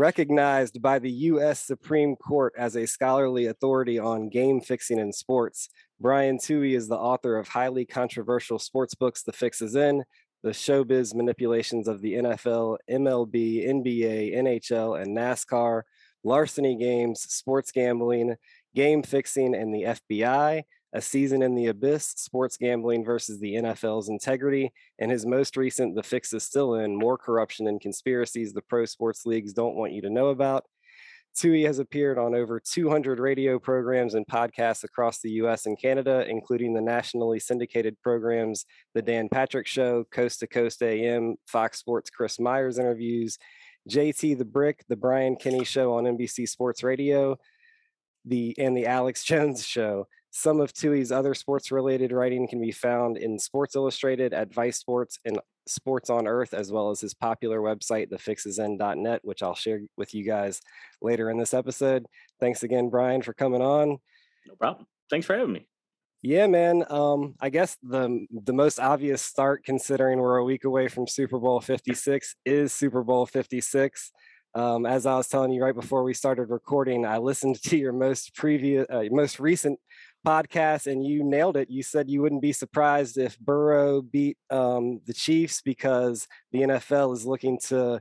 Recognized by the U.S. Supreme Court as a scholarly authority on game fixing in sports, Brian Tuohy is the author of highly controversial sports books, The Fix Is In, The Showbiz Manipulations of the NFL, MLB, NBA, NHL, and NASCAR, Larceny Games, Sports Gambling, Game Fixing, and the FBI, A Season in the Abyss, Sports Gambling versus the NFL's Integrity, and his most recent, The Fix Is Still In, More Corruption and Conspiracies the Pro Sports Leagues Don't Want You to Know About. Tuohy has appeared on over 200 radio programs and podcasts across the US and Canada, including the nationally syndicated programs The Dan Patrick Show, Coast to Coast AM, Fox Sports Chris Myers interviews, JT the Brick, The Brian Kenny Show on NBC Sports Radio, the and the Alex Jones Show. Some of Tuohy's other sports related writing can be found in Sports Illustrated at Vice Sports and Sports on Earth, as well as his popular website, thefixisin.net, which I'll share with you guys later in this episode. Thanks again, Brian, for coming on. No problem. Thanks for having me. Yeah, man. Um, I guess the the most obvious start, considering we're a week away from Super Bowl 56, is Super Bowl 56. Um, as I was telling you right before we started recording, I listened to your most previous, uh, most recent podcast, and you nailed it. You said you wouldn't be surprised if Burrow beat um, the Chiefs because the NFL is looking to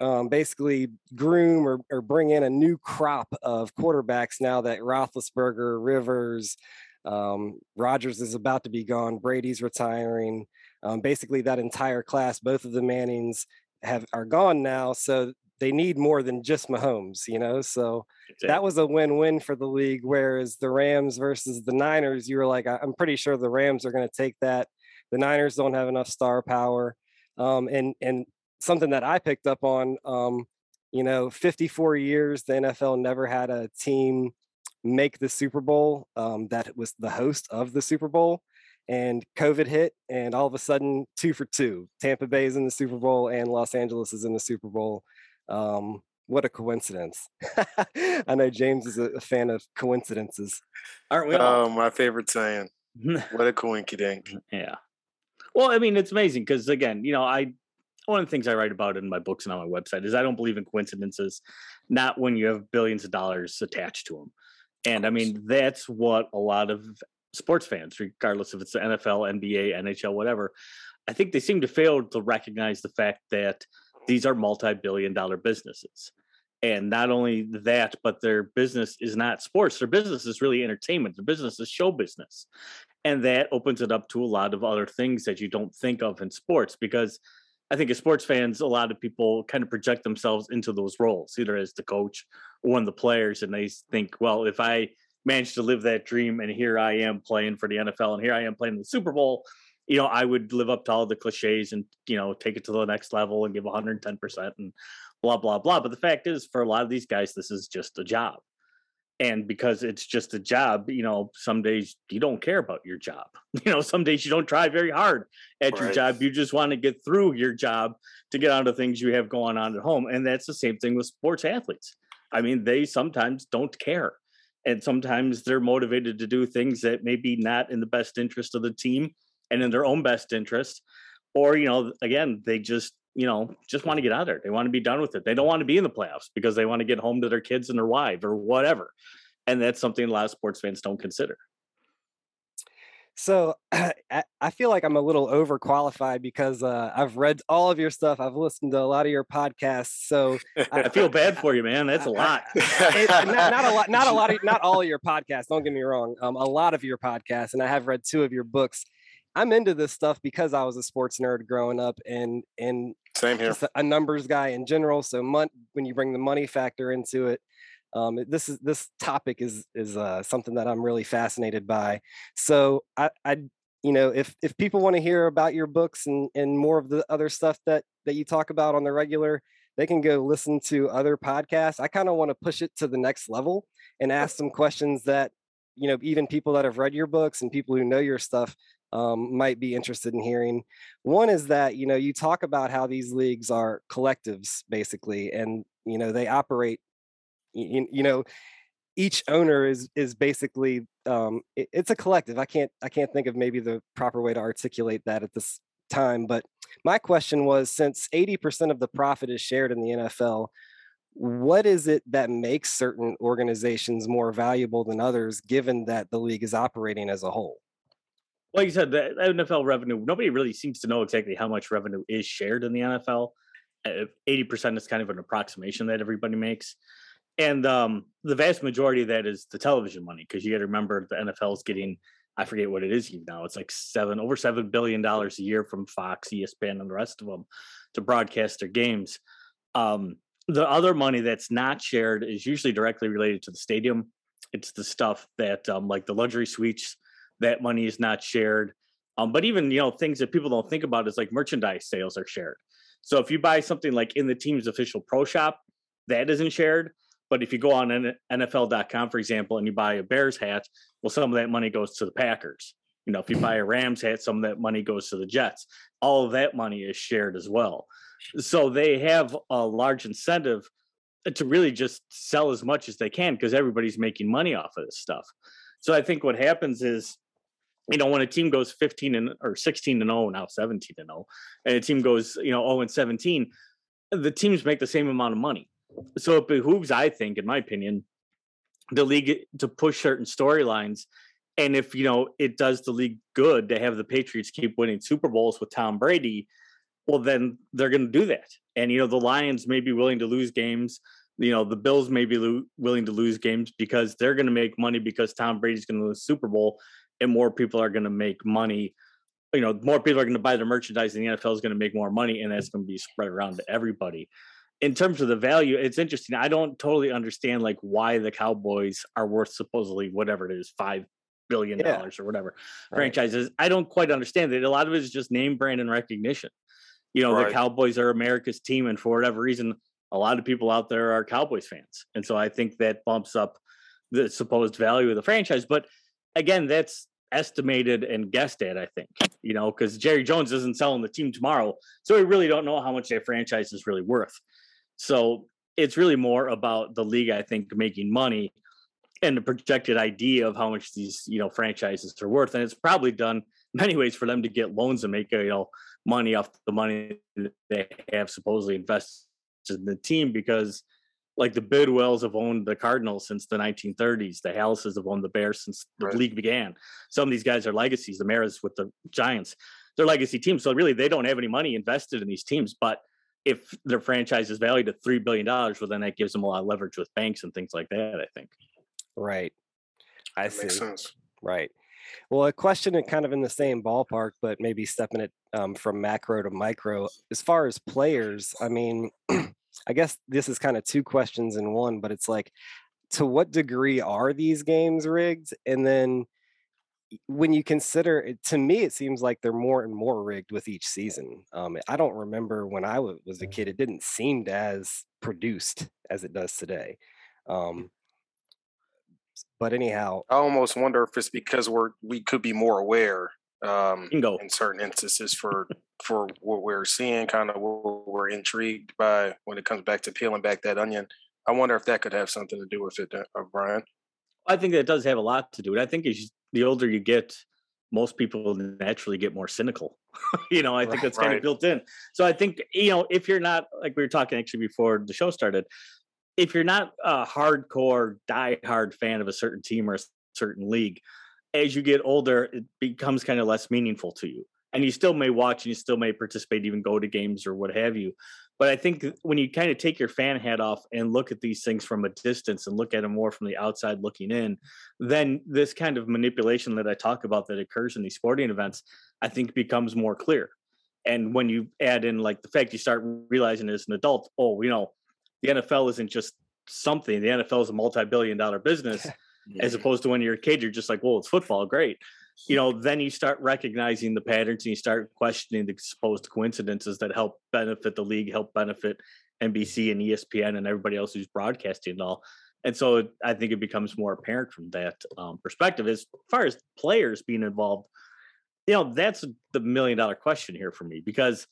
um, basically groom or, or, bring in a new crop of quarterbacks now that Roethlisberger, Rivers, um, Rodgers is about to be gone, Brady's retiring. Um, basically, that entire class, both of the Mannings have are gone now. So they need more than just Mahomes, you know. So that was a win-win for the league. Whereas the Rams versus the Niners, you were like, I'm pretty sure the Rams are going to take that. The Niners don't have enough star power, um, and and something that I picked up on, um, you know, 54 years the NFL never had a team make the Super Bowl um, that was the host of the Super Bowl. And COVID hit, and all of a sudden, two for two. Tampa Bay is in the Super Bowl, and Los Angeles is in the Super Bowl. Um, what a coincidence. I know James is a, a, fan of coincidences. Aren't we? Oh, my favorite saying. what a coincidence. Yeah. Well, I mean, it's amazing because, again, you know, I, one of the things I write about in my books and on my website is I don't believe in coincidences, not when you have billions of dollars attached to them. And I mean, that's what a lot of sports fans, regardless if it's the NFL, NBA, NHL, whatever, I think they seem to fail to recognize the fact that these are multi-billion dollar businesses. And not only that but their business is not sports their business is really entertainment their business is show business. And that opens it up to a lot of other things that you don't think of in sports because i think as sports fans a lot of people kind of project themselves into those roles either as the coach or one of the players and they think well if i manage to live that dream and here i am playing for the nfl and here i am playing the super bowl you know, I would live up to all the cliches and, you know, take it to the next level and give 110% and blah, blah, blah. But the fact is, for a lot of these guys, this is just a job. And because it's just a job, you know, some days you don't care about your job. You know, some days you don't try very hard at right. your job. You just want to get through your job to get on to things you have going on at home. And that's the same thing with sports athletes. I mean, they sometimes don't care. And sometimes they're motivated to do things that may be not in the best interest of the team and in their own best interest or you know again they just you know just want to get out there they want to be done with it they don't want to be in the playoffs because they want to get home to their kids and their wife or whatever and that's something a lot of sports fans don't consider so I feel like I'm a little overqualified because uh, I've read all of your stuff. I've listened to a lot of your podcasts. So I, I feel bad for you, man. That's a lot. it, not, not, a lot. Not a lot. Of, not all of your podcasts. Don't get me wrong. Um, a lot of your podcasts, and I have read two of your books. I'm into this stuff because I was a sports nerd growing up and and same here. a numbers guy in general. So mon- when you bring the money factor into it, um, this is this topic is is uh, something that I'm really fascinated by. So I, I you know if if people want to hear about your books and and more of the other stuff that that you talk about on the regular, they can go listen to other podcasts. I kind of want to push it to the next level and ask some questions that you know even people that have read your books and people who know your stuff um, might be interested in hearing. One is that you know you talk about how these leagues are collectives basically, and you know they operate. You, you know, each owner is is basically um, it, it's a collective. I can't I can't think of maybe the proper way to articulate that at this time. But my question was, since eighty percent of the profit is shared in the NFL, what is it that makes certain organizations more valuable than others, given that the league is operating as a whole? Like you said, the NFL revenue, nobody really seems to know exactly how much revenue is shared in the NFL. 80% is kind of an approximation that everybody makes. And um, the vast majority of that is the television money, because you got to remember the NFL is getting, I forget what it is now. It's like seven, over $7 billion a year from Fox, ESPN, and the rest of them to broadcast their games. Um, the other money that's not shared is usually directly related to the stadium. It's the stuff that, um, like the luxury suites, that money is not shared. Um, but even you know things that people don't think about is like merchandise sales are shared. So if you buy something like in the team's official pro shop, that isn't shared. But if you go on NFL.com, for example, and you buy a Bears hat, well, some of that money goes to the Packers. You know, if you buy a Rams hat, some of that money goes to the Jets. All of that money is shared as well. So they have a large incentive to really just sell as much as they can because everybody's making money off of this stuff. So I think what happens is, you know, when a team goes 15 and or 16 and 0, now 17 and 0, and a team goes, you know, 0 and 17, the teams make the same amount of money. So it behooves, I think, in my opinion, the league to push certain storylines. And if you know it does the league good to have the Patriots keep winning Super Bowls with Tom Brady, well, then they're going to do that. And, you know, the Lions may be willing to lose games. You know, the Bills may be lo- willing to lose games because they're going to make money because Tom Brady's going to lose Super Bowl and more people are going to make money. You know, more people are going to buy their merchandise and the NFL is going to make more money and that's going to be spread around to everybody. In terms of the value, it's interesting. I don't totally understand like why the Cowboys are worth supposedly whatever it is, five billion dollars yeah. or whatever right. franchises. I don't quite understand it. A lot of it is just name brand and recognition you know right. the cowboys are america's team and for whatever reason a lot of people out there are cowboys fans and so i think that bumps up the supposed value of the franchise but again that's estimated and guessed at i think you know because jerry jones isn't selling the team tomorrow so we really don't know how much that franchise is really worth. So it's really more about the league i think making money and the projected idea of how much these you know franchises are worth and it's probably done many ways for them to get loans and make you know money off the money they have supposedly invested in the team because like the Bidwells have owned the Cardinals since the 1930s. The Halases have owned the Bears since the right. league began. Some of these guys are legacies. The Maras with the Giants, they're legacy teams. So really, they don't have any money invested in these teams. But if their franchise is valued at three billion dollars, well, then that gives them a lot of leverage with banks and things like that. I think. Right. I that see. Makes sense. Right. Well, a question kind of in the same ballpark, but maybe stepping it um, from macro to micro. As far as players, I mean, I guess this is kind of two questions in one, but it's like, to what degree are these games rigged? And then when you consider it, to me, it seems like they're more and more rigged with each season. Um, I don't remember when I was a kid, it didn't seem as produced as it does today. Um, but anyhow, I almost wonder if it's because we're we could be more aware um, Bingo. in certain instances for for what we're seeing, kind of what we're intrigued by when it comes back to peeling back that onion. I wonder if that could have something to do with it, uh, Brian. I think that does have a lot to do with it. I think as the older you get, most people naturally get more cynical. you know, I think right, that's kind of built in. So I think, you know, if you're not like we were talking actually before the show started, if you're not a hardcore, die-hard fan of a certain team or a certain league, as you get older, it becomes kind of less meaningful to you. And you still may watch and you still may participate, even go to games or what have you. But I think when you kind of take your fan hat off and look at these things from a distance and look at them more from the outside looking in, then this kind of manipulation that I talk about that occurs in these sporting events, I think becomes more clear. And when you add in like the fact you start realizing as an adult, oh, you know, the NFL isn't just something. The NFL is a multi-billion dollar business, as opposed to when you're a kid, you're just like, well, it's football, great. You know, then you start recognizing the patterns and you start questioning the supposed coincidences that help benefit the league, help benefit NBC and ESPN and everybody else who's broadcasting and all. And so I think it becomes more apparent from that um, perspective. As far as players being involved, you know, that's the million dollar question here for me because,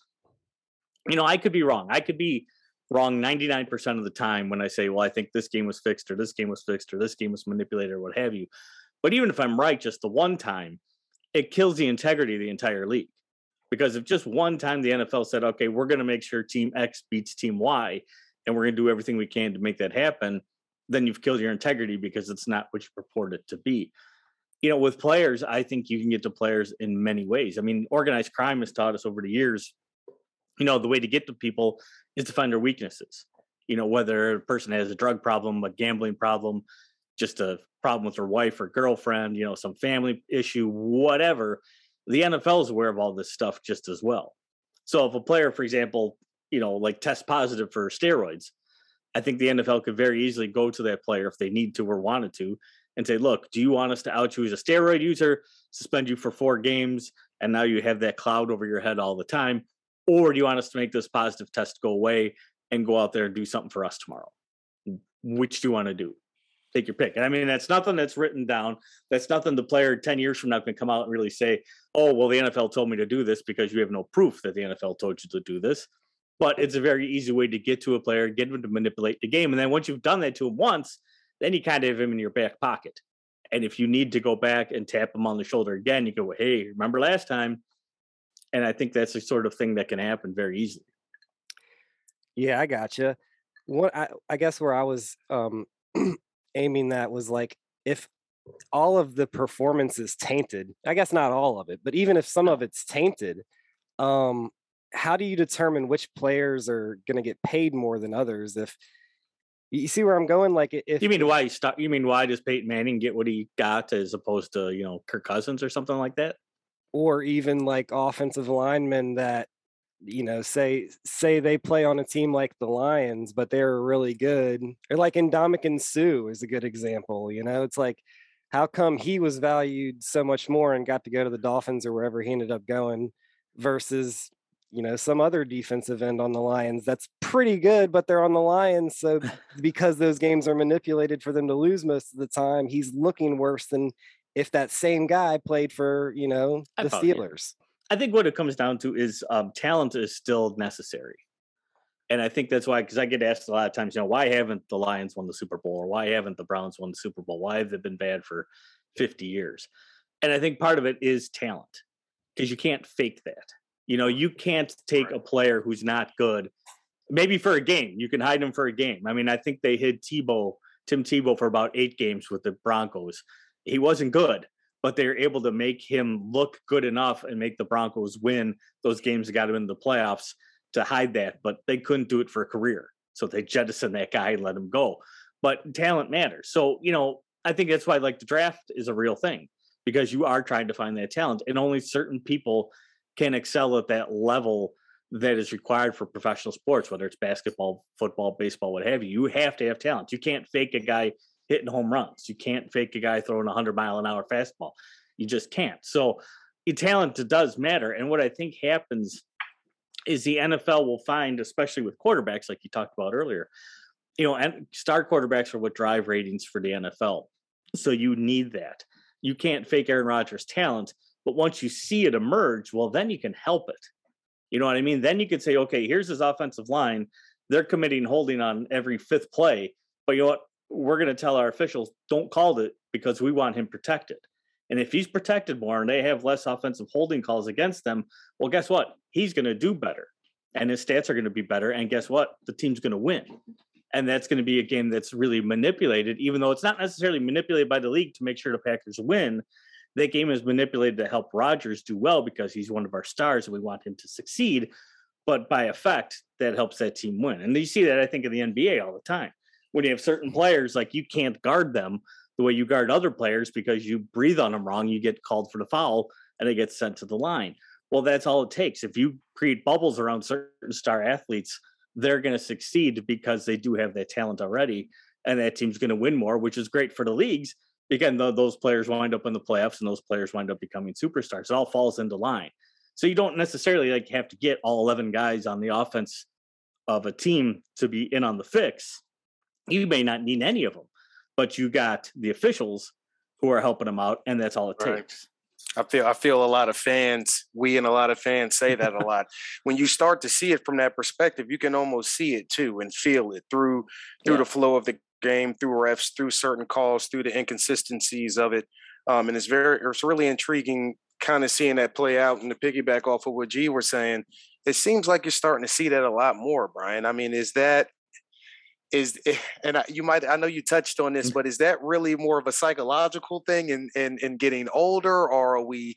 you know, I could be wrong. I could be wrong 99% of the time when I say, well, I think this game was fixed or this game was fixed or this game was manipulated or what have you. But even if I'm right just the one time, it kills the integrity of the entire league. Because if just one time the NFL said, okay, we're going to make sure team X beats team Y, and we're going to do everything we can to make that happen, then you've killed your integrity because it's not what you purport it to be. You know, with players, I think you can get to players in many ways. I mean, organized crime has taught us over the years, you know, the way to get to people is to find their weaknesses. You know, whether a person has a drug problem, a gambling problem, just a problem with their wife or girlfriend, you know, some family issue, whatever. The NFL is aware of all this stuff just as well. So if a player, for example, you know, like test positive for steroids, I think the NFL could very easily go to that player if they need to or wanted to and say, look, do you want us to out you as a steroid user, suspend you for four games, and now you have that cloud over your head all the time? Or do you want us to make this positive test go away and go out there and do something for us tomorrow? Which do you want to do? Take your pick. And I mean, that's nothing that's written down. That's nothing the player 10 years from now can come out and really say, oh, well, the NFL told me to do this because you have no proof that the NFL told you to do this but it's a very easy way to get to a player, get him to manipulate the game. And then once you've done that to him once, then you kind of have him in your back pocket. And if you need to go back and tap him on the shoulder again, you go, hey, remember last time? And I think that's the sort of thing that can happen very easily. Yeah, I gotcha. What I, I guess where I was um, aiming that was like if all of the performance is tainted, I guess not all of it, but even if some of it's tainted, um, how do you determine which players are going to get paid more than others if you see where I'm going? Like, if you mean why stop, you mean why does Peyton Manning get what he got as opposed to you know Kirk Cousins or something like that, or even like offensive linemen that you know say say they play on a team like the Lions, but they're really good, or like and Suh is a good example. You know, it's like how come he was valued so much more and got to go to the Dolphins or wherever he ended up going versus you know some other defensive end on the Lions that's pretty good, but they're on the Lions. So because those games are manipulated for them to lose most of the time, he's looking worse than if that same guy played for you know the Steelers. I think what it comes down to is um, talent is still necessary. And I think that's why, because I get asked a lot of times, you know, why haven't the Lions won the Super Bowl or why haven't the Browns won the Super Bowl? Why have they been bad for 50 years? And I think part of it is talent because you can't fake that. You know, you can't take right. a player who's not good. Maybe for a game, you can hide him for a game. I mean, I think they hid Tebow, Tim Tebow, for about eight games with the Broncos. He wasn't good, but they were able to make him look good enough and make the Broncos win those games that got him into the playoffs to hide that. But they couldn't do it for a career, so they jettisoned that guy and let him go. But talent matters. So you know, I think that's why like the draft is a real thing because you are trying to find that talent, and only certain people can excel at that level that is required for professional sports, whether it's basketball, football, baseball, what have you. You have to have talent. You can't fake a guy hitting home runs. You can't fake a guy throwing a 100 mile an hour fastball. You just can't. So, talent does matter. And what I think happens is the NFL will find, especially with quarterbacks, like you talked about earlier, you know, and star quarterbacks are what drive ratings for the NFL. So you need that. You can't fake Aaron Rodgers' talent but once you see it emerge, well, then you can help it. You know what I mean? Then you could say, okay, here's his offensive line. They're committing holding on every fifth play. But you know what? We're going to tell our officials, don't call it because we want him protected. And if he's protected more and they have less offensive holding calls against them, well, guess what? He's going to do better and his stats are going to be better. And guess what? The team's going to win. And that's going to be a game that's really manipulated, even though it's not necessarily manipulated by the league to make sure the Packers win that game is manipulated to help Rodgers do well because he's one of our stars and we want him to succeed. But by effect, that helps that team win. And you see that, I think, in the NBA all the time. When you have certain players, like you can't guard them the way you guard other players because you breathe on them wrong, you get called for the foul and it gets sent to the line. Well, that's all it takes. If you create bubbles around certain star athletes, they're going to succeed because they do have that talent already. And that team's going to win more, which is great for the leagues again, the, those players wind up in the playoffs and those players wind up becoming superstars. It all falls into line. So you don't necessarily like have to get all 11 guys on the offense of a team to be in on the fix. You may not need any of them, but you got the officials who are helping them out, and that's all it right. takes. I feel I feel a lot of fans, we and a lot of fans say that a lot. When you start to see it from that perspective, you can almost see it too and feel it through through yeah. the flow of the game through refs, through certain calls, through the inconsistencies of it. Um, and it's very, it's really intriguing kind of seeing that play out and to piggyback off of what G were saying. It seems like you're starting to see that a lot more, Brian. I mean, is that is eh, and I, you might I know you touched on this, mm. but is that really more of a psychological thing in in, in getting older, or are we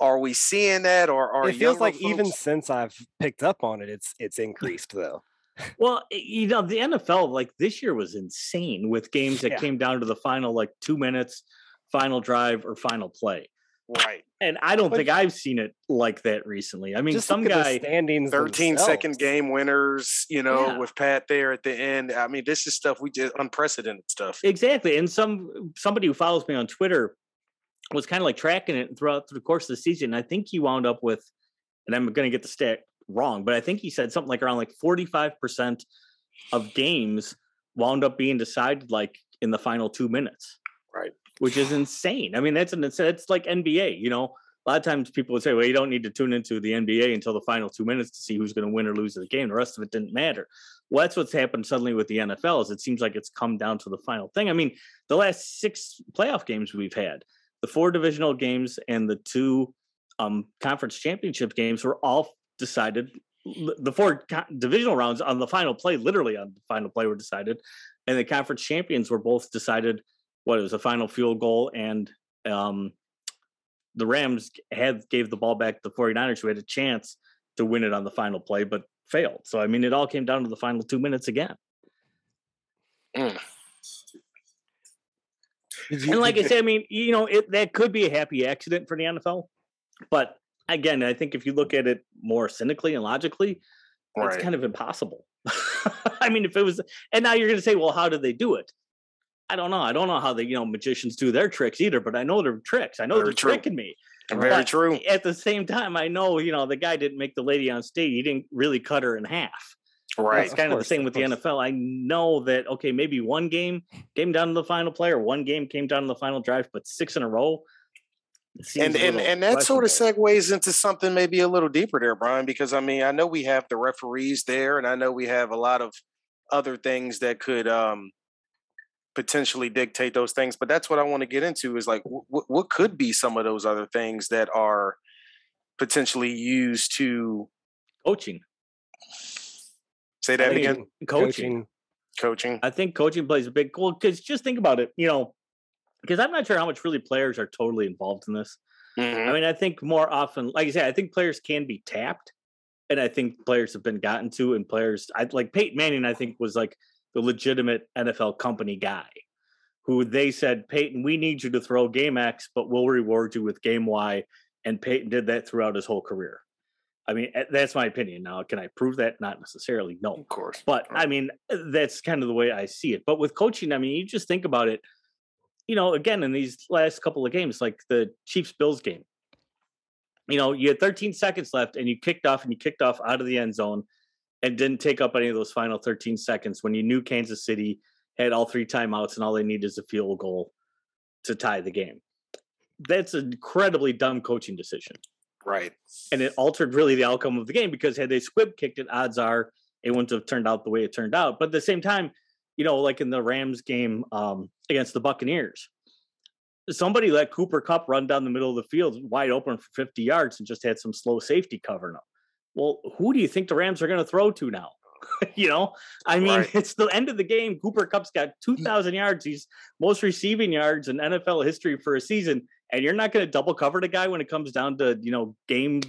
are we seeing that, or are it feels like folks... even since I've picked up on it, it's it's increased though. well, you know, the NFL like this year was insane with games that yeah. came down to the final like two minutes, final drive or final play. Right. And I don't but think I've seen it like that recently. I mean, some guy standings 13 themselves. second game winners, you know, yeah. with Pat there at the end. I mean, this is stuff we did unprecedented stuff. Exactly. And some somebody who follows me on Twitter was kind of like tracking it throughout the course of the season. I think he wound up with, and I'm going to get the stat wrong, but I think he said something like around like 45% of games wound up being decided like in the final two minutes. Right which is insane. I mean, that's an it's like NBA. You know, a lot of times people would say, "Well, you don't need to tune into the NBA until the final two minutes to see who's going to win or lose the game. The rest of it didn't matter." Well, that's what's happened suddenly with the NFL. Is it seems like it's come down to the final thing. I mean, the last six playoff games we've had, the four divisional games and the two um, conference championship games were all decided. The four divisional rounds on the final play, literally on the final play, were decided, and the conference champions were both decided what it was a final field goal and um, the Rams had gave the ball back to the 49ers who had a chance to win it on the final play but failed. So I mean it all came down to the final 2 minutes again. Mm. And like I said, I mean, you know, it that could be a happy accident for the NFL. But again, I think if you look at it more cynically and logically, right. it's kind of impossible. I mean, if it was, and now you're going to say, well, how did they do it? I don't know. I don't know how the you know magicians do their tricks either, but I know they're tricks. I know Very they're true. tricking me. Very but true. At the same time, I know you know the guy didn't make the lady on stage. He didn't really cut her in half. Right. It's kind of, course, the same with the NFL. I know that okay, maybe one game came down to the final play, or one game came down to the final drive, but six in a row. And and and that sort of segues into something maybe a little deeper there, Brian, because I mean I know we have the referees there, and I know we have a lot of other things that could um potentially dictate those things. But that's what I want to get into is like w- what could be some of those other things that are potentially used to coaching. Say that again. Coaching. Coaching. I think coaching plays a big role because just think about it. You know, because I'm not sure how much really players are totally involved in this. Mm-hmm. I mean, I think more often, like I said, I think players can be tapped, and I think players have been gotten to, and players, I like Peyton Manning. I think was like the legitimate NFL company guy who they said, Peyton, we need you to throw game X, but we'll reward you with game Y. And Peyton did that throughout his whole career. I mean, that's my opinion. Now, can I prove that? Not necessarily, no. Of course. But I mean, eh, that's kind of the way I see it. But with coaching, I mean, you just think about it, you know, again, in these last couple of games, like the Chiefs Bills game, you know, you had 13 seconds left and you kicked off and you kicked off out of the end zone and didn't take up any of those final 13 seconds when you knew Kansas City had all three timeouts and all they need is a field goal to tie the game. That's an incredibly dumb coaching decision. Right. And it altered really the outcome of the game because had they squib kicked it, odds are it wouldn't have turned out the way it turned out. But at the same time, you know, like in the Rams game um, against the Buccaneers, somebody let Cooper Kupp run down the middle of the field wide open for 50 yards and just had some slow safety covering up. Well, who do you think the Rams are going to throw to now? you know, I mean, right. it's the end of the game. Cooper Kupp's got 2,000 yards. He's most receiving yards in NFL history for a season. And you're not going to double cover the guy when it comes down to, you know, game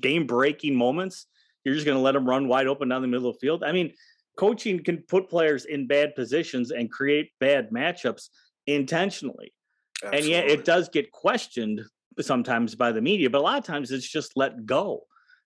game breaking moments. You're just going to let him run wide open down the middle of the field. I mean, coaching can put players in bad positions and create bad matchups intentionally. Absolutely. And yet it does get questioned sometimes by the media, but a lot of times it's just let go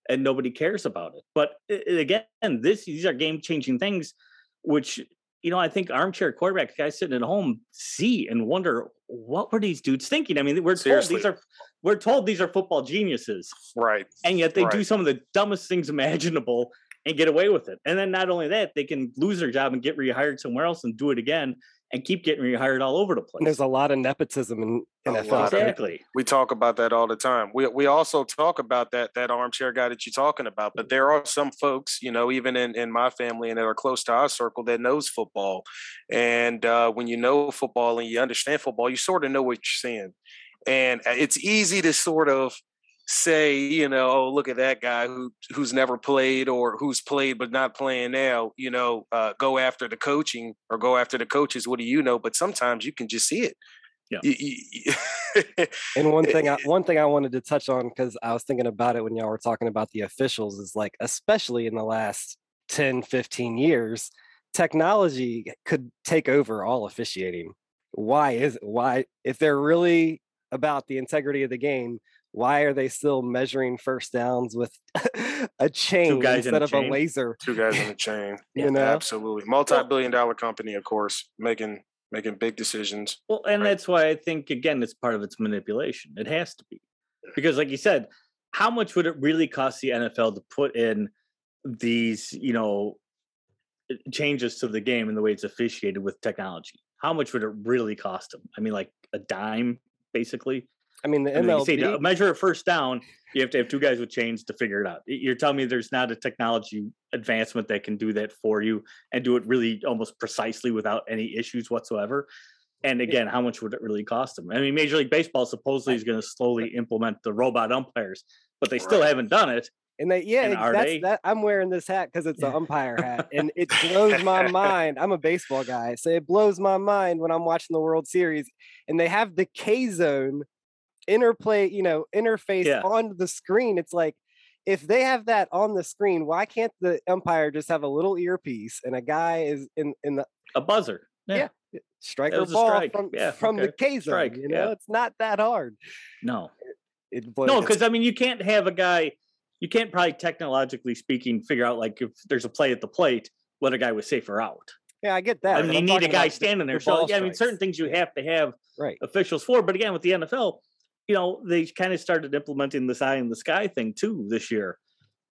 and nobody cares about it. But again, this these are game changing things, which you know I think armchair quarterback guys sitting at home see and wonder what were these dudes thinking. I mean, we're Seriously. told these are we're told these are football geniuses, right? And yet they right. do some of the dumbest things imaginable and get away with it. And then not only that, they can lose their job and get rehired somewhere else and do it again and keep getting rehired all over the place. There's a lot of nepotism in NFL. Exactly. We talk about that all the time. We we also talk about that that armchair guy that you're talking about. But there are some folks, you know, even in, in my family and that are close to our circle that knows football. And uh, when you know football and you understand football, you sort of know what you're seeing. And uh, it's easy to sort of say, you know, oh, look at that guy who who's never played or who's played but not playing now, you know, uh, go after the coaching or go after the coaches. What do you know? But sometimes you can just see it. Yeah. and one thing, I, one thing I wanted to touch on because I was thinking about it when y'all were talking about the officials is like, especially in the last 10, 15 years, technology could take over all officiating. Why is why if they're really about the integrity of the game, why are they still measuring first downs with a chain instead a of chain. a laser? Two guys in a chain. you know, absolutely. Multi-billion dollar company, of course, making making big decisions. Well, and right. that's why I think again it's part of its manipulation. It has to be. Because like you said, how much would it really cost the NFL to put in these, you know, uh, changes to the game and the way it's officiated with technology? How much would it really cost them? I mean, like a dime, basically. I mean, the MLB say to measure it first down. You have to have two guys with chains to figure it out. You're telling me there's not a technology advancement that can do that for you and do it really almost precisely without any issues whatsoever. And again, how much would it really cost them? I mean, Major League Baseball supposedly is going to slowly implement the robot umpires, but they still right. haven't done it. And they, yeah, and that's they? that. I'm wearing this hat because it's an umpire hat, and it blows my mind. I'm a baseball guy, so it blows my mind when I'm watching the World Series, and they have the K zone interplay, you know, interface yeah. on the screen. It's like if they have that on the screen, why can't the umpire just have a little earpiece and a guy is in in the a buzzer? Yeah. yeah. Strike or ball strike. from, yeah, from okay. the K zone. Strike. You know, it's not that hard. No. It, it no, because I mean you can't have a guy you can't probably technologically speaking figure out like if there's a play at the plate, what a guy was safe or out. Yeah, I get that. I mean, you need a guy standing there. So yeah, I mean, certain things you have to have right. officials for. But again, with the NFL, you know, they kind of started implementing this eye in the sky thing too this year.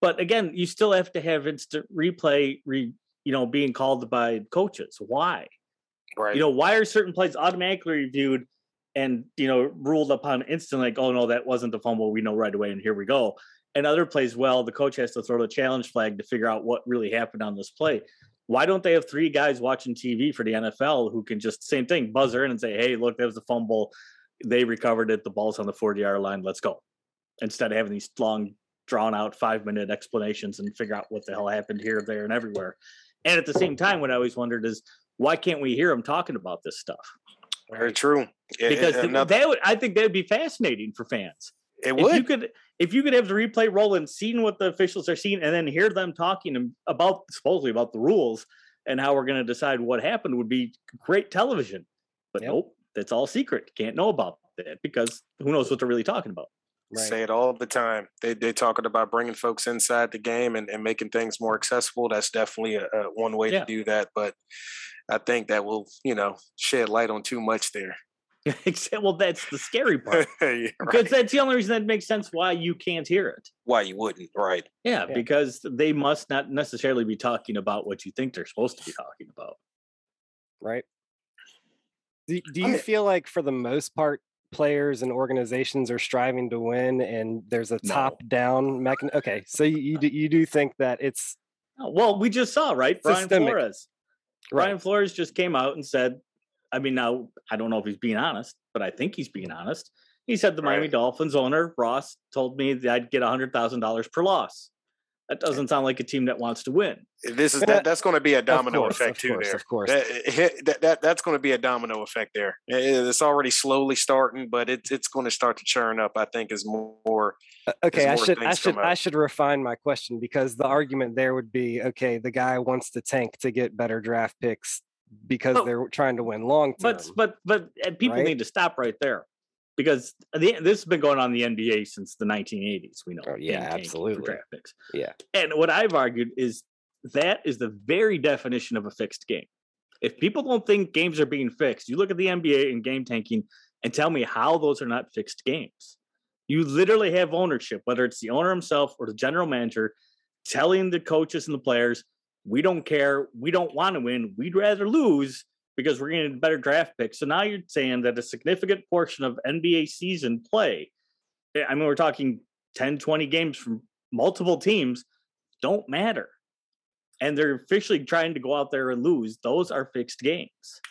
But again, you still have to have instant replay, re, you know, being called by coaches. Why? Right. You know, why are certain plays automatically reviewed and you know ruled upon instantly? Like, oh no, that wasn't the fumble. We know right away, and here we go. And other plays, well, the coach has to throw the challenge flag to figure out what really happened on this play. Why don't they have three guys watching TV for the NFL who can just same thing buzzer in and say, "Hey, look, there was a fumble they recovered it. The ball's on the 40 yard line. Let's go. Instead of having these long, drawn out five minute explanations and figure out what the hell happened here, there, and everywhere. And at the same time, what I always wondered is why can't we hear them talking about this stuff? Very true. Because another, they would, I think that would be fascinating for fans. It would. If you could, if you could have the replay roll and seeing what the officials are seeing, and then hear them talking about supposedly about the rules and how we're going to decide what happened, would be great television. But yep. nope, that's all secret. Can't know about that because who knows what they're really talking about. Right. Say it all the time. They they talking about bringing folks inside the game and, and making things more accessible. That's definitely a, a one way yeah. to do that. But I think that will you know shed light on too much there. Except well, that's the scary part yeah, right. because that's the only reason that makes sense why you can't hear it. Why you wouldn't, right? Yeah, yeah, because they must not necessarily be talking about what you think they're supposed to be talking about. Right. Do, do you feel like for the most part, players and organizations are striving to win and there's a no. top down mechanism? Okay, so you, you do, you do think that it's well, we just saw right Brian systemic. Flores. Right. Brian Flores just came out and said, I mean, now I don't know if he's being honest, but I think he's being honest. He said the right. Miami Dolphins owner Ross told me that I'd get a hundred thousand dollars per loss. That doesn't sound like a team that wants to win. This is that, that's going to be a domino course, effect too. Course, there, of course, that, that, that, that's going to be a domino effect there. It's already slowly starting, but it's it's going to start to churn up. I think is more. Uh, okay, I should I should I should refine my question because the argument there would be okay. The guy wants to tank to get better draft picks because but, they're trying to win long term. But but but people right? need to stop right there because the, this has been going on in the NBA since the 1980s. We know. Oh, yeah, absolutely. draft picks. Yeah. And what I've argued is that is the very definition of a fixed game. If people don't think games are being fixed, you look at the NBA and game tanking and tell me how those are not fixed games. You literally have ownership, whether it's the owner himself or the general manager, telling the coaches and the players, we don't care. We don't want to win. We'd rather lose because we're getting better draft picks. So now you're saying that a significant portion of NBA season play, eh, I mean, we're talking 10, 20 games from multiple teams, don't matter. And they're officially trying to go out there and lose. Those are fixed games.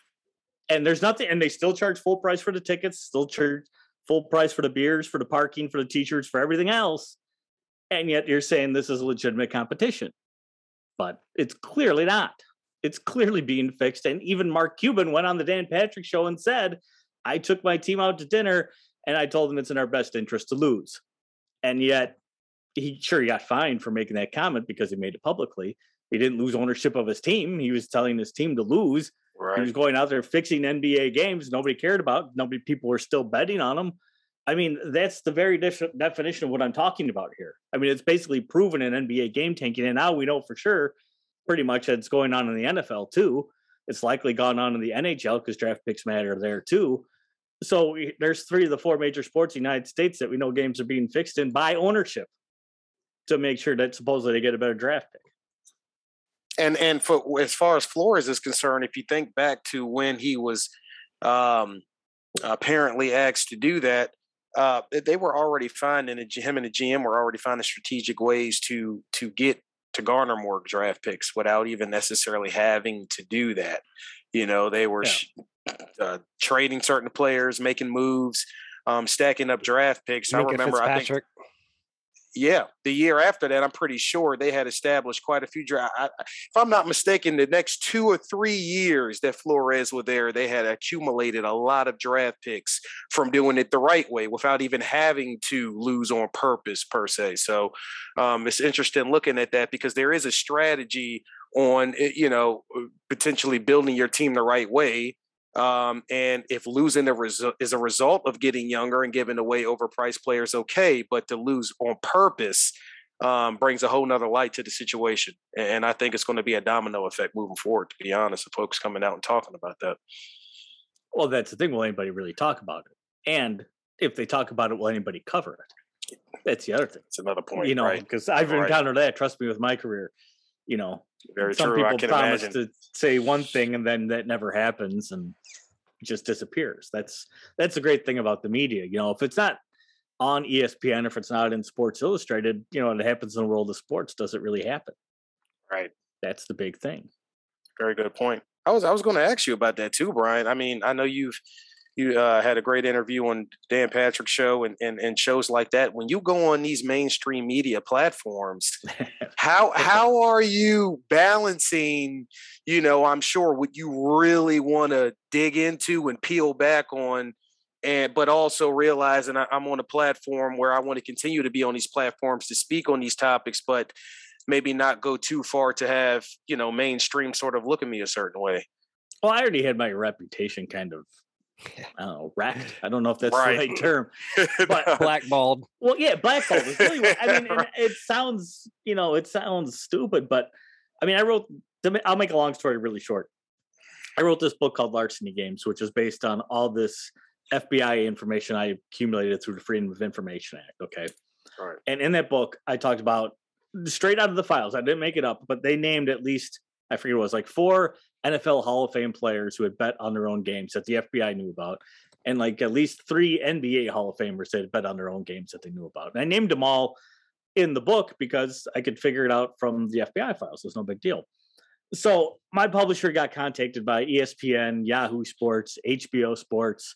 And there's nothing, and they still charge full price for the tickets, still charge full price for the beers, for the parking, for the t-shirts, for everything else. And yet you're saying this is a legitimate competition. But it's clearly not. It's clearly being fixed. And even Mark Cuban went on the Dan Patrick show and said, I took my team out to dinner and I told them it's in our best interest to lose. And yet he sure he got fined for making that comment because he made it publicly. He didn't lose ownership of his team. He was telling his team to lose. Right. He was going out there fixing NBA games nobody cared about. Nobody people were still betting on him. I mean, that's the very def- definition of what I'm talking about here. I mean, it's basically proven an NBA game tanking, and now we know for sure, pretty much, it's going on in the NFL too. It's likely gone on in the NHL because draft picks matter there too. So there's three of the four major sports in the United States that we know games are being fixed in by ownership to make sure that supposedly they get a better draft pick. And and for as far as Flores is concerned, if you think back to when he was um, apparently asked to do that, uh, they were already finding him and the GM were already finding strategic ways to to get to garner more draft picks without even necessarily having to do that. You know, they were yeah. uh, trading certain players, making moves, um, stacking up draft picks. I remember, I think yeah, the year after that, I'm pretty sure they had established quite a few draft. If I'm not mistaken, the next two or three years that Flores were there, they had accumulated a lot of draft picks from doing it the right way without even having to lose on purpose per se. So um, it's interesting looking at that because there is a strategy on eh, you know potentially building your team the right way um, and if losing a resu- is a result of getting younger and giving away overpriced players, okay. But to lose on purpose um, brings a whole nother light to the situation. And I think it's going to be a domino effect moving forward, to be honest, of folks coming out and talking about that. Well, that's the thing. Will anybody really talk about it? And if they talk about it, will anybody cover it? That's the other thing. It's another point. You know, because right? I've right. encountered that, trust me, with my career. You know, very some true. people promise imagine. to say one thing and then that never happens and just disappears. That's that's the great thing about the media. You know, if it's not on ESPN, if it's not in Sports Illustrated, you know, and it happens in the world of sports. Does it really happen? Right. That's the big thing. Very good point. I was I was going to ask you about that too, Brian. I mean, I know you've you uh, had a great interview on Dan Patrick show and, and and shows like that. When you go on these mainstream media platforms, how how are you balancing? You know, I'm sure what you really want to dig into and peel back on, and but also realizing I, I'm on a platform where I want to continue to be on these platforms to speak on these topics, but maybe not go too far to have you know mainstream sort of look at me a certain way. Well, I already had my reputation kind of I don't know, wrecked. I don't know if that's right. the right term, but blackballed. Well, yeah, blackballed is really what I mean. it sounds, you know, it sounds stupid, but I mean, I wrote. I'll make a long story really short. I wrote this book called Larceny Games, which is based on all this FBI information I accumulated through the Freedom of Information Act. Okay, right. and in that book, I talked about straight out of the files. I didn't make it up, but they named at least I forget it was like four NFL Hall of Fame players who had bet on their own games that the FBI knew about, and like at least three NBA Hall of Famers that had bet on their own games that they knew about. And I named them all in the book because I could figure it out from the FBI files. It's no big deal. So my publisher got contacted by ESPN, Yahoo Sports, HBO Sports.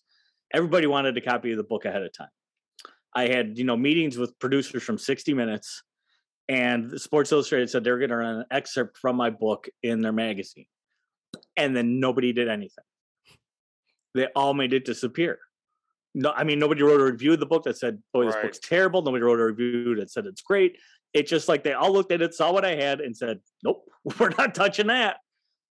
Everybody wanted a copy of the book ahead of time. I had, you know, meetings with producers from 60 Minutes, and Sports Illustrated said they're going to run an excerpt from my book in their magazine and then nobody did anything. They all made it disappear. No, I mean nobody wrote a review of the book that said, "Boy, this right. book's terrible." Nobody wrote a review that said it's great. It's just like they all looked at it, saw what I had, and said, "Nope, we're not touching that,"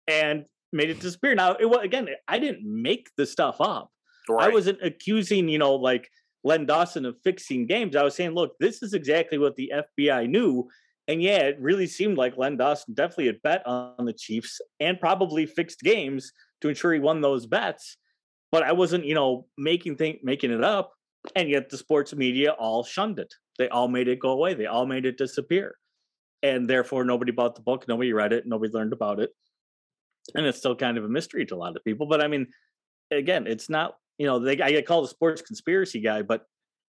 and made it disappear. Now, it was again, I didn't make the stuff up. Right. I wasn't accusing, you know, like Len Dawson of fixing games. I was saying, look, this is exactly what the FBI knew, and yeah, it really seemed like Len Dawson definitely had bet on the Chiefs and probably fixed games to ensure he won those bets. But I wasn't, you know, making think making it up. And yet the sports media all shunned it. They all made it go away. They all made it disappear. And therefore nobody bought the book, nobody read it, nobody learned about it. And it's still kind of a mystery to a lot of people. But I mean, again, it's not, you know, they I get called a sports conspiracy guy, but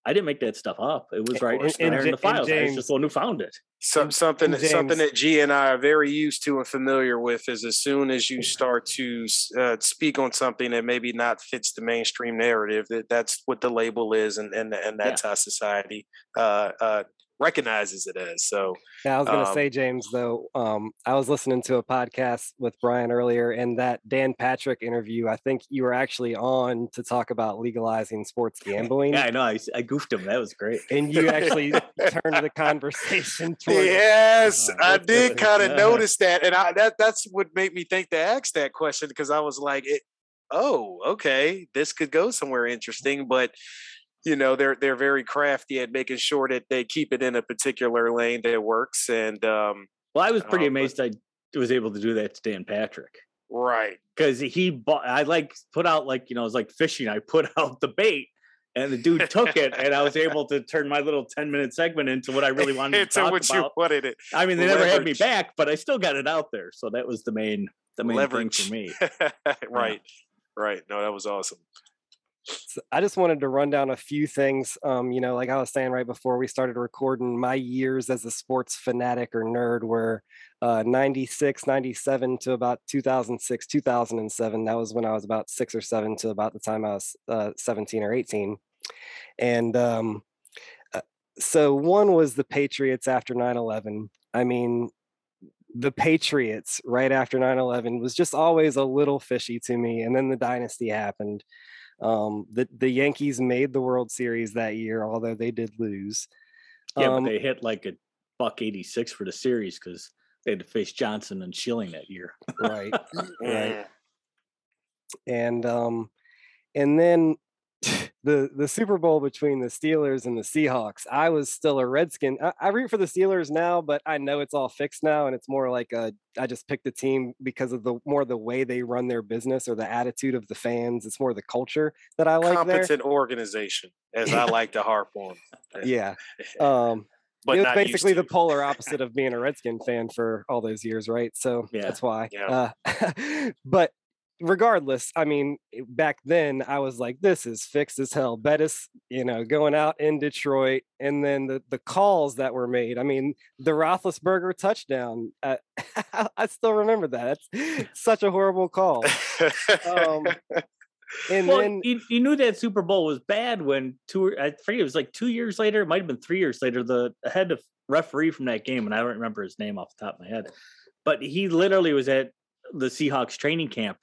I didn't make that stuff up. It was right in, in, in the files. James, I just the one who found it. Some, something James, something that G and I are very used to and familiar with is as soon as you start to uh, speak on something that maybe not fits the mainstream narrative, that that's what the label is, and and and that's yeah. how society uh, uh, recognizes it as. So yeah, I was going to um, say, James, though, um, I was listening to a podcast with Brian earlier, and that Dan Patrick interview, I think you were actually on to talk about legalizing sports gambling. Yeah, I know. I, I goofed him. That was great. And you actually turned the conversation towards. Yes, uh, I did kind of notice that, and I, that that's what made me think to ask that question because I was like, it, "Oh, okay, this could go somewhere interesting," but you know they're they're very crafty at making sure that they keep it in a particular lane that works. And um, well, I was pretty um, amazed but, I was able to do that to Dan Patrick. Right, because he bought. I like put out like you know it was like fishing. I put out the bait. And the dude took it, and I was able to turn my little ten-minute segment into what I really wanted to talk what about. You wanted it. I mean, they Leverage. never had me back, but I still got it out there. So that was the main, the main Leverage. thing for me. right, yeah. right. No, that was awesome. I just wanted to run down a few things. Um, you know, like I was saying right before we started recording, my years as a sports fanatic or nerd were uh, 96, 97 to about 2006, 2007. That was when I was about six or seven to about the time I was uh, 17 or 18. And um, uh, so one was the Patriots after 9 11. I mean, the Patriots right after 9 11 was just always a little fishy to me. And then the dynasty happened. Um, the the Yankees made the World Series that year, although they did lose. Yeah, um, but they hit like a buck eighty six for the series because they had to face Johnson and Schilling that year. right, right. And um, and then the the Super Bowl between the Steelers and the Seahawks. I was still a Redskin. I, I, root for the Steelers now, but I know it's all fixed now, and it's more like a I just picked the team because of the more the way they run their business or the attitude of the fans. It's more the culture that I like. Competent there. organization, as I like to harp on. yeah. Um, but it was basically the polar opposite of being a Redskin fan for all those years, right? So yeah. that's why. Yeah. Uh, but regardless, I mean, eh, back then I was like, this is fixed as hell. Bettis, you know, going out in Detroit, and then the the calls that were made. I mean, the Roethlisberger touchdown. Uh, I still remember that. It's such a horrible call. Um, and well, then you, you, knew that Super Bowl was bad when two. I forget it was like two years later. It might have been three years later. The head of referee from that game, and I don't remember his name off the top of my head, but he literally was at the Seahawks training camp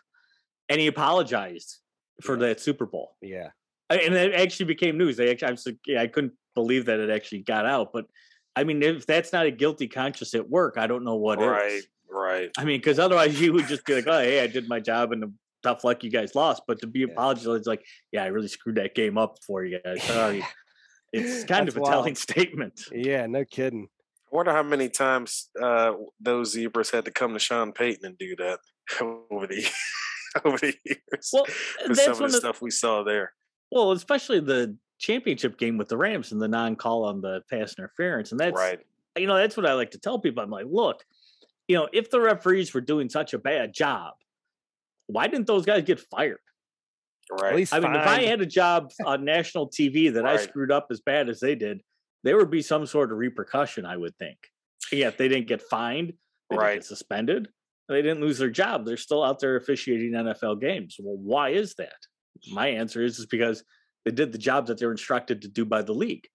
and he apologized for yeah. that Super Bowl. Yeah, and it actually became news. They actually, I, yeah, I couldn't believe that it actually got out. But I mean, if that's not a guilty conscience at work, I don't know what right, is. Right, I mean, because otherwise you would just be like, "Oh, hey, I did my job, and tough luck you guys lost." But to be yeah. apologized, like, "Yeah, I really screwed that game up for you guys. Sorry." it's kind of a wild. telling statement. Yeah, no kidding. I wonder how many times uh, those zebras had to come to Sean Payton and do that over the over the years. Well, that's some of the, the stuff we saw there. Well, especially the championship game with the Rams and the non-call on the pass interference, and that's right. You know, that's what I like to tell people. I'm like, look, you know, if the referees were doing such a bad job, why didn't those guys get fired? Right. I mean, if I had a job on national TV that right. I screwed up as bad as they did, there would be some sort of repercussion, I would think. Yeah, if they didn't get fined, they right. get suspended. They didn't lose their job. They're still out there officiating NFL games. Well, why is that? My answer is, is because they did the job that they were instructed to do by the league.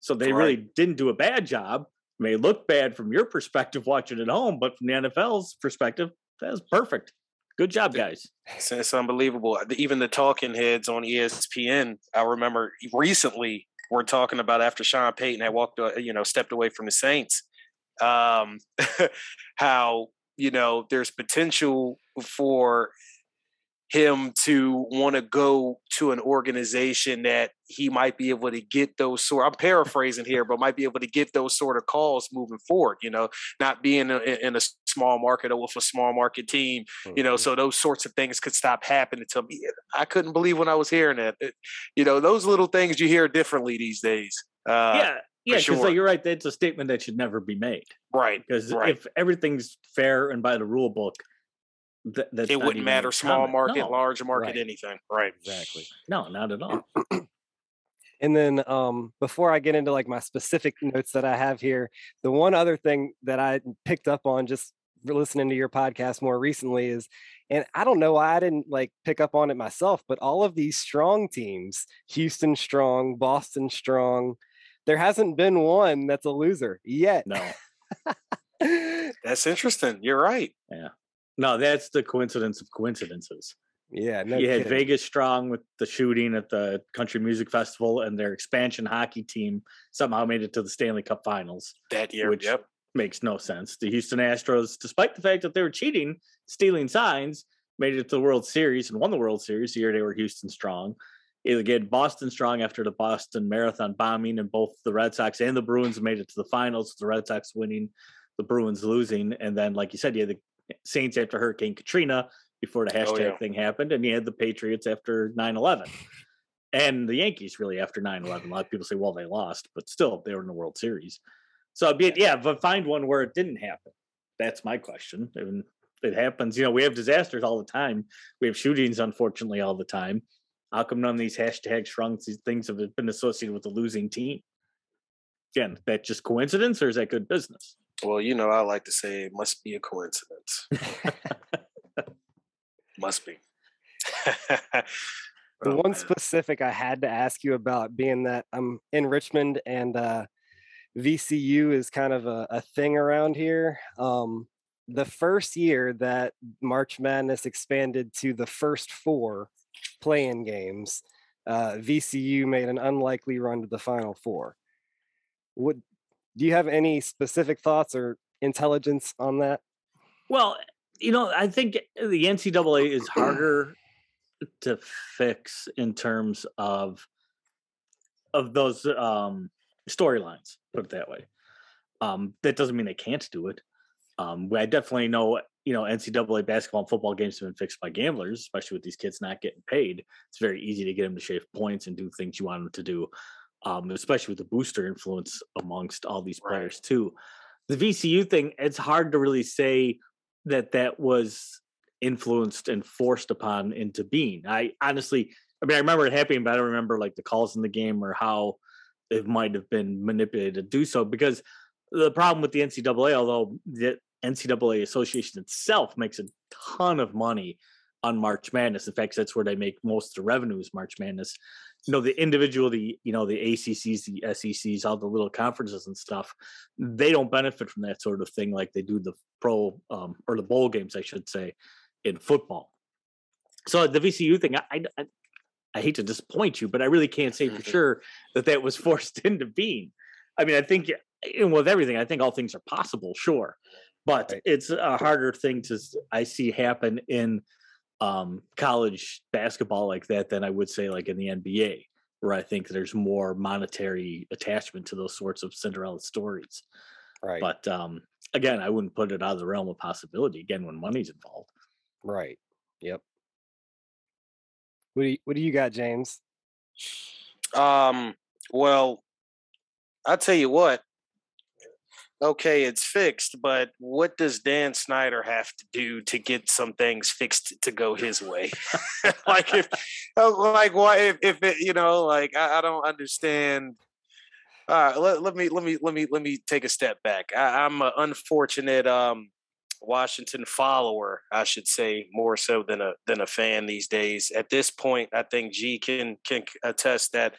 So they right. really didn't do a bad job. It may look bad from your perspective watching at home, but from the NFL's perspective, that's perfect. Good job, guys. It's, it's, unbelievable. Even the talking heads on ESPN, I remember recently we're talking about after Sean Payton had walked, uh, you know, stepped away from the Saints, um, how you know, there's potential for him to want to go to an organization that he might be able to get those sort I'm paraphrasing here but might be able to get those sort of calls moving forward you know not being in, in a small market or with a small market team mm-hmm. you know mm-hmm. so those sorts of things could stop happening to me I couldn't believe when I was hearing that it, you know those little things you hear differently these days uh, yeah yeah, because sure. you're right. That's a statement that should never be made. Right. Because right. if everything's fair and by the rule book, th- that's it wouldn't matter. Small comment. market, no. large market, right. anything. Right. Exactly. No, not at all. And then um, before I get into like my specific notes that I have here, the one other thing that I picked up on just listening to your podcast more recently is, and I don't know why I didn't like pick up on it myself, but all of these strong teams, Houston strong, Boston strong, there hasn't been one that's a loser yet. No. that's interesting. You're right. Yeah. No, that's the coincidence of coincidences. Yeah, no you kidding. had Vegas strong with the shooting at the Country Music Festival, and their expansion hockey team somehow made it to the Stanley Cup Finals that year. Which yep. makes no sense. The Houston Astros, despite the fact that they were cheating, stealing signs, made it to the World Series and won the World Series the year they were Houston strong. Again, Boston strong after the Boston Marathon bombing, and both the Red Sox and the Bruins made it to the finals. The Red Sox winning, the Bruins losing, and then, like you said, you had the Saints after Hurricane Katrina before the oh, hashtag oh, yeah. thing happened, and you had the Patriots after 9-11. And the Yankees really after 9-11. A lot of people say, well, they lost, but still they were in the World Series. So be it, yeah, but find one where it didn't happen. That's my question. And it happens. You know, we have disasters all the time. We have shootings, unfortunately, all the time. How come none of these hashtag shrunks, these things have been associated with a losing team? Again, that just coincidence or is that good business? Well, you know, I like to say it must be a coincidence. must be. the oh, one man. specific I had to ask you about being that I'm in Richmond and uh, VCU is kind of a, a thing around here. Um, the first year that March Madness expanded to the first four playing games, uh, VCU made an unlikely run to the Final Four. Would do you have any specific thoughts or intelligence on that? Well, you know, I think the NCAA is harder to fix in terms of of those um, storylines. Put it that way. Um, that doesn't mean they can't do it. Um, I definitely know, you know, NCAA basketball and football games have been fixed by gamblers, especially with these kids not getting paid. It's very easy to get them to shave points and do things you want them to do, um, especially with the booster influence amongst all these players right. too. The VCU thing, it's hard to really say that that was influenced and forced upon into being. I honestly, I mean, I remember it happening, but I don't remember like the calls in the game or how it might have been manipulated to do so because the problem with the NCAA, although the NCAA association itself makes a ton of money on March Madness. In fact, that's where they make most of the revenues. March Madness, you know, the individual, the you know, the ACCs, the SECs, all the little conferences and stuff, they don't benefit from that sort of thing like they do the pro um, or the bowl games, I should say, in football. So the VCU thing, I, I, I hate to disappoint you, but I really can't say for sure that that was forced into being. I mean, I think and with everything, I think all things are possible, sure, but right. it's a harder thing to I see happen in um, college basketball like that than I would say like in the NBA, where I think there's more monetary attachment to those sorts of Cinderella stories. Right. But um, again, I wouldn't put it out of the realm of possibility. Again, when money's involved. Right. Yep. What do you, what do you got, James? Um. Well, I'll tell you what okay, it's fixed, but what does Dan Snyder have to do to get some things fixed to go his way? like if, oh, like why if, if it, you know, like I, I don't understand. All right, let, let me let me let me let me take a step back. I, I'm an unfortunate um, Washington follower, I should say, more so than a than a fan these days. At this point, I think G can can attest that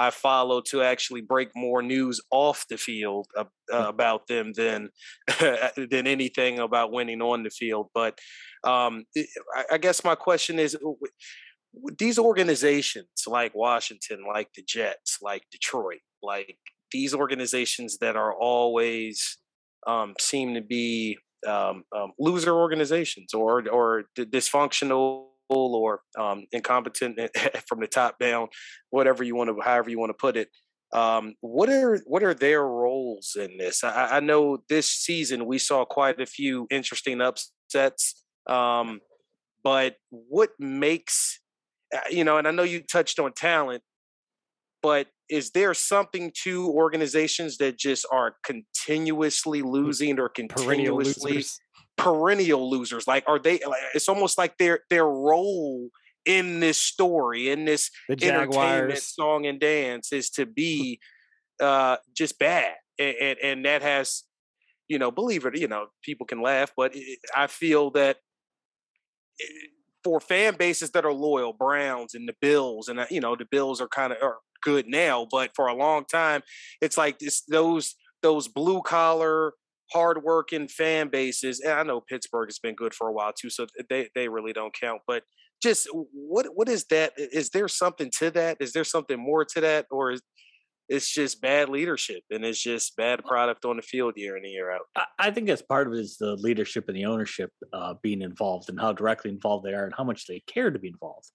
I follow to actually break more news off the field uh, uh, about them than than anything about winning on the field. But um, I, I guess my question is these organizations like Washington, like the Jets, like Detroit, like these organizations that are always um, seem to be um, um, loser organizations or or dysfunctional or um, incompetent from the top down, whatever you want to, however you want to put it. Um, what are what are their roles in this? I, I, know this season we saw quite a few interesting upsets, um, but what makes uh, you know? And I know you touched on talent, but is there something to organizations that just are continuously losing or continuously perennial losers. Like, are they? Like, it's almost like their their role in this story, in this entertainment song and dance, is to be uh, just bad, and, and, and that has, you know, believe it, you know, people can laugh, but I feel that eh, for fan bases that are loyal, Browns and the Bills, and uh, you know, the Bills are kind of are good now, but for a long time, it's like this those those blue collar hardworking fan bases. And I know Pittsburgh has been good for a while too, so they they really don't count. But just what what is that? Is there something to that? Is there something more to that, or is it's just bad leadership and it's just bad product on the field year in and year out. I think as part of it is the leadership and the ownership uh, being involved and how directly involved they are and how much they care to be involved.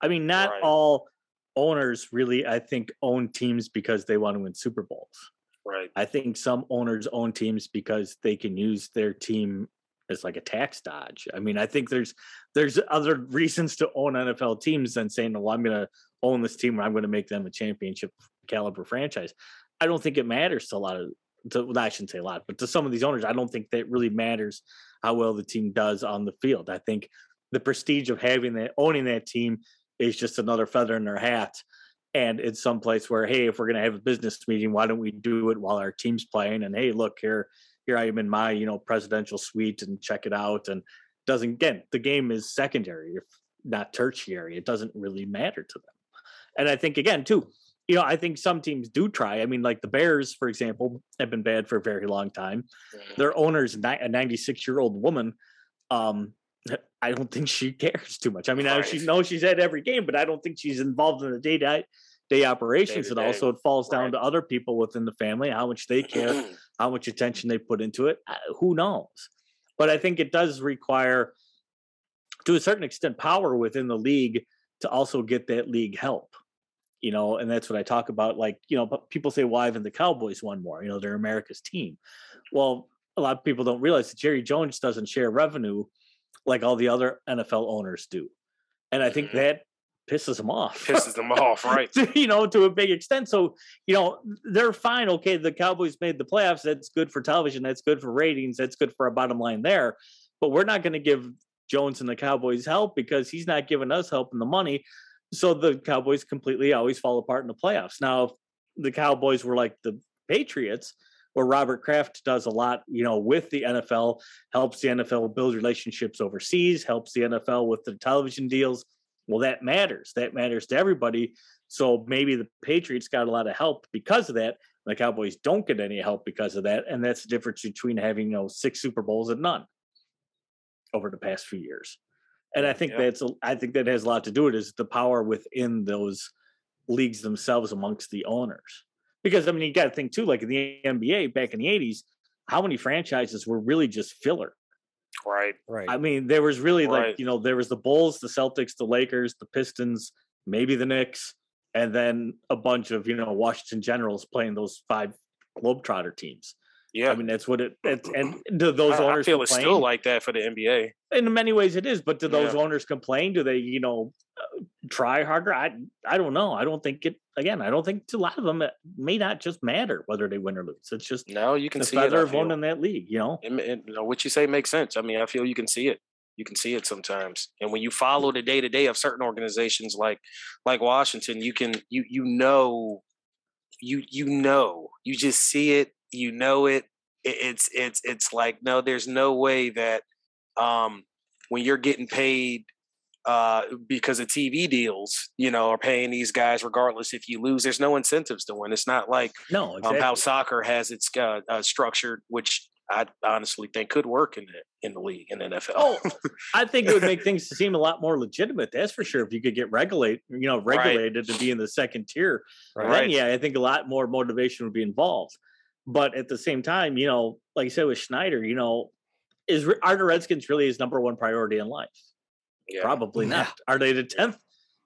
I mean, not right. all owners really, I think, own teams because they want to win Super Bowls. Right. I think some owners own teams because they can use their team as like a tax dodge. I mean, I think there's there's other reasons to own NFL teams than saying, "Well, I'm going to own this team and I'm going to make them a championship caliber franchise." I don't think it matters to a lot of. To, well, I shouldn't say a lot, but to some of these owners, I don't think that really matters how well the team does on the field. I think the prestige of having that owning that team is just another feather in their hat and it's someplace where hey if we're going to have a business meeting why don't we do it while our team's playing? And hey look here here i am in my you know presidential suite and check it out. And doesn't again the game is secondary if not tertiary. It doesn't really matter to them. And i think again too you know i think some teams do try. I mean like the bears for example have been bad for a very long time. Their owner's a 96 year old woman um I don't think she cares too much. I mean, right. I, she knows she's at every game, but I don't think she's involved in the day to day operations at all. So it falls down right. to other people within the family, how much they care, how much attention they put into it. Uh, who knows? But I think it does require, to a certain extent, power within the league to also get that league help. You know, and that's what I talk about. Like, you know, people say, "Why haven't the Cowboys won more?" You know, they're America's team. Well, a lot of people don't realize that Jerry Jones doesn't share revenue like all the other NFL owners do. And I think mm-hmm. that pisses them off. Pisses them off, right? you know, to a big extent. So, you know, they're fine. Okay, the Cowboys made the playoffs. That's good for television. That's good for ratings. That's good for our bottom line there. But we're not going to give Jones and the Cowboys help because he's not giving us help in the money. So the Cowboys completely always fall apart in the playoffs. Now, if the Cowboys were like the Patriots, where Robert Kraft does a lot, you know, with the NFL, helps the NFL build relationships overseas, helps the NFL with the television deals. Well, that matters. That matters to everybody. So maybe the Patriots got a lot of help because of that. The Cowboys don't get any help because of that. And that's the difference between having, you know, six Super Bowls and none over the past few years. And I think yeah. that's, I think that has a lot to do with it is the power within those leagues themselves amongst the owners. Because I mean, you got to think too, like in the NBA back in the '80s, how many franchises were really just filler? Right, right. I mean, there was really right. like you know there was the Bulls, the Celtics, the Lakers, the Pistons, maybe the Knicks, and then a bunch of you know Washington Generals playing those five Globetrotter teams. Yeah, I mean that's what it. It's, and do those I, owners? I feel complain? it's still like that for the NBA. In many ways, it is. But do those yeah. owners complain? Do they, you know, try harder? I I don't know. I don't think it. Again, I don't think to a lot of them it may not just matter whether they win or lose. It's just no. You can the see feather it, of one in that league. You know, it, it, you know, what you say makes sense. I mean, I feel you can see it. You can see it sometimes, and when you follow the day to day of certain organizations like like Washington, you can you you know you you know you just see it you know it it's it's it's like no there's no way that um when you're getting paid uh because of TV deals, you know, are paying these guys regardless if you lose. There's no incentives to win. It's not like no exactly. um, how soccer has its uh, uh, structured, which I honestly think could work in the in the league in the NFL. Oh, I think it would make things seem a lot more legitimate. That's for sure. If you could get regulate, you know, regulated right. to be in the second tier, right. then yeah, I think a lot more motivation would be involved. But at the same time, you know, like I said with Snyder, you know, is are the Redskins really his number one priority in life? Yeah. Probably not. Yeah. Are they the tenth,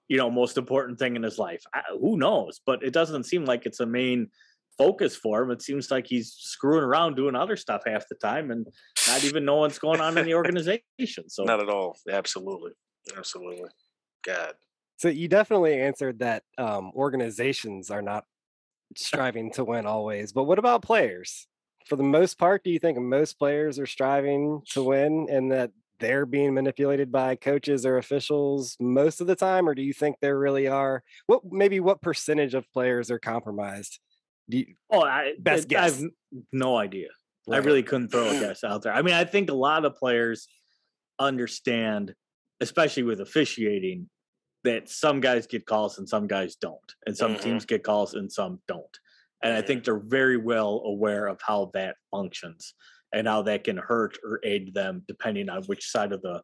you know, most important thing in his life? I, who knows? But it doesn't seem like it's a main focus for him. It seems like he's screwing around doing other stuff half the time and not even know what's going on in the organization. So not at all. Absolutely, absolutely. God. So you definitely answered that um, organizations are not striving to win always. But what about players? For the most part, do you think most players are striving to win and that they're being manipulated by coaches or officials most of the time, or do you think there really are? What maybe what percentage of players are compromised? Do you, oh, I, best guess. I have no idea. Right. I really couldn't throw a guess out there. I mean, I think a lot of players understand, especially with officiating, that some guys get calls and some guys don't, and some mm-hmm. teams get calls and some don't. And I think they're very well aware of how that functions and how that can hurt or aid them depending on which side of the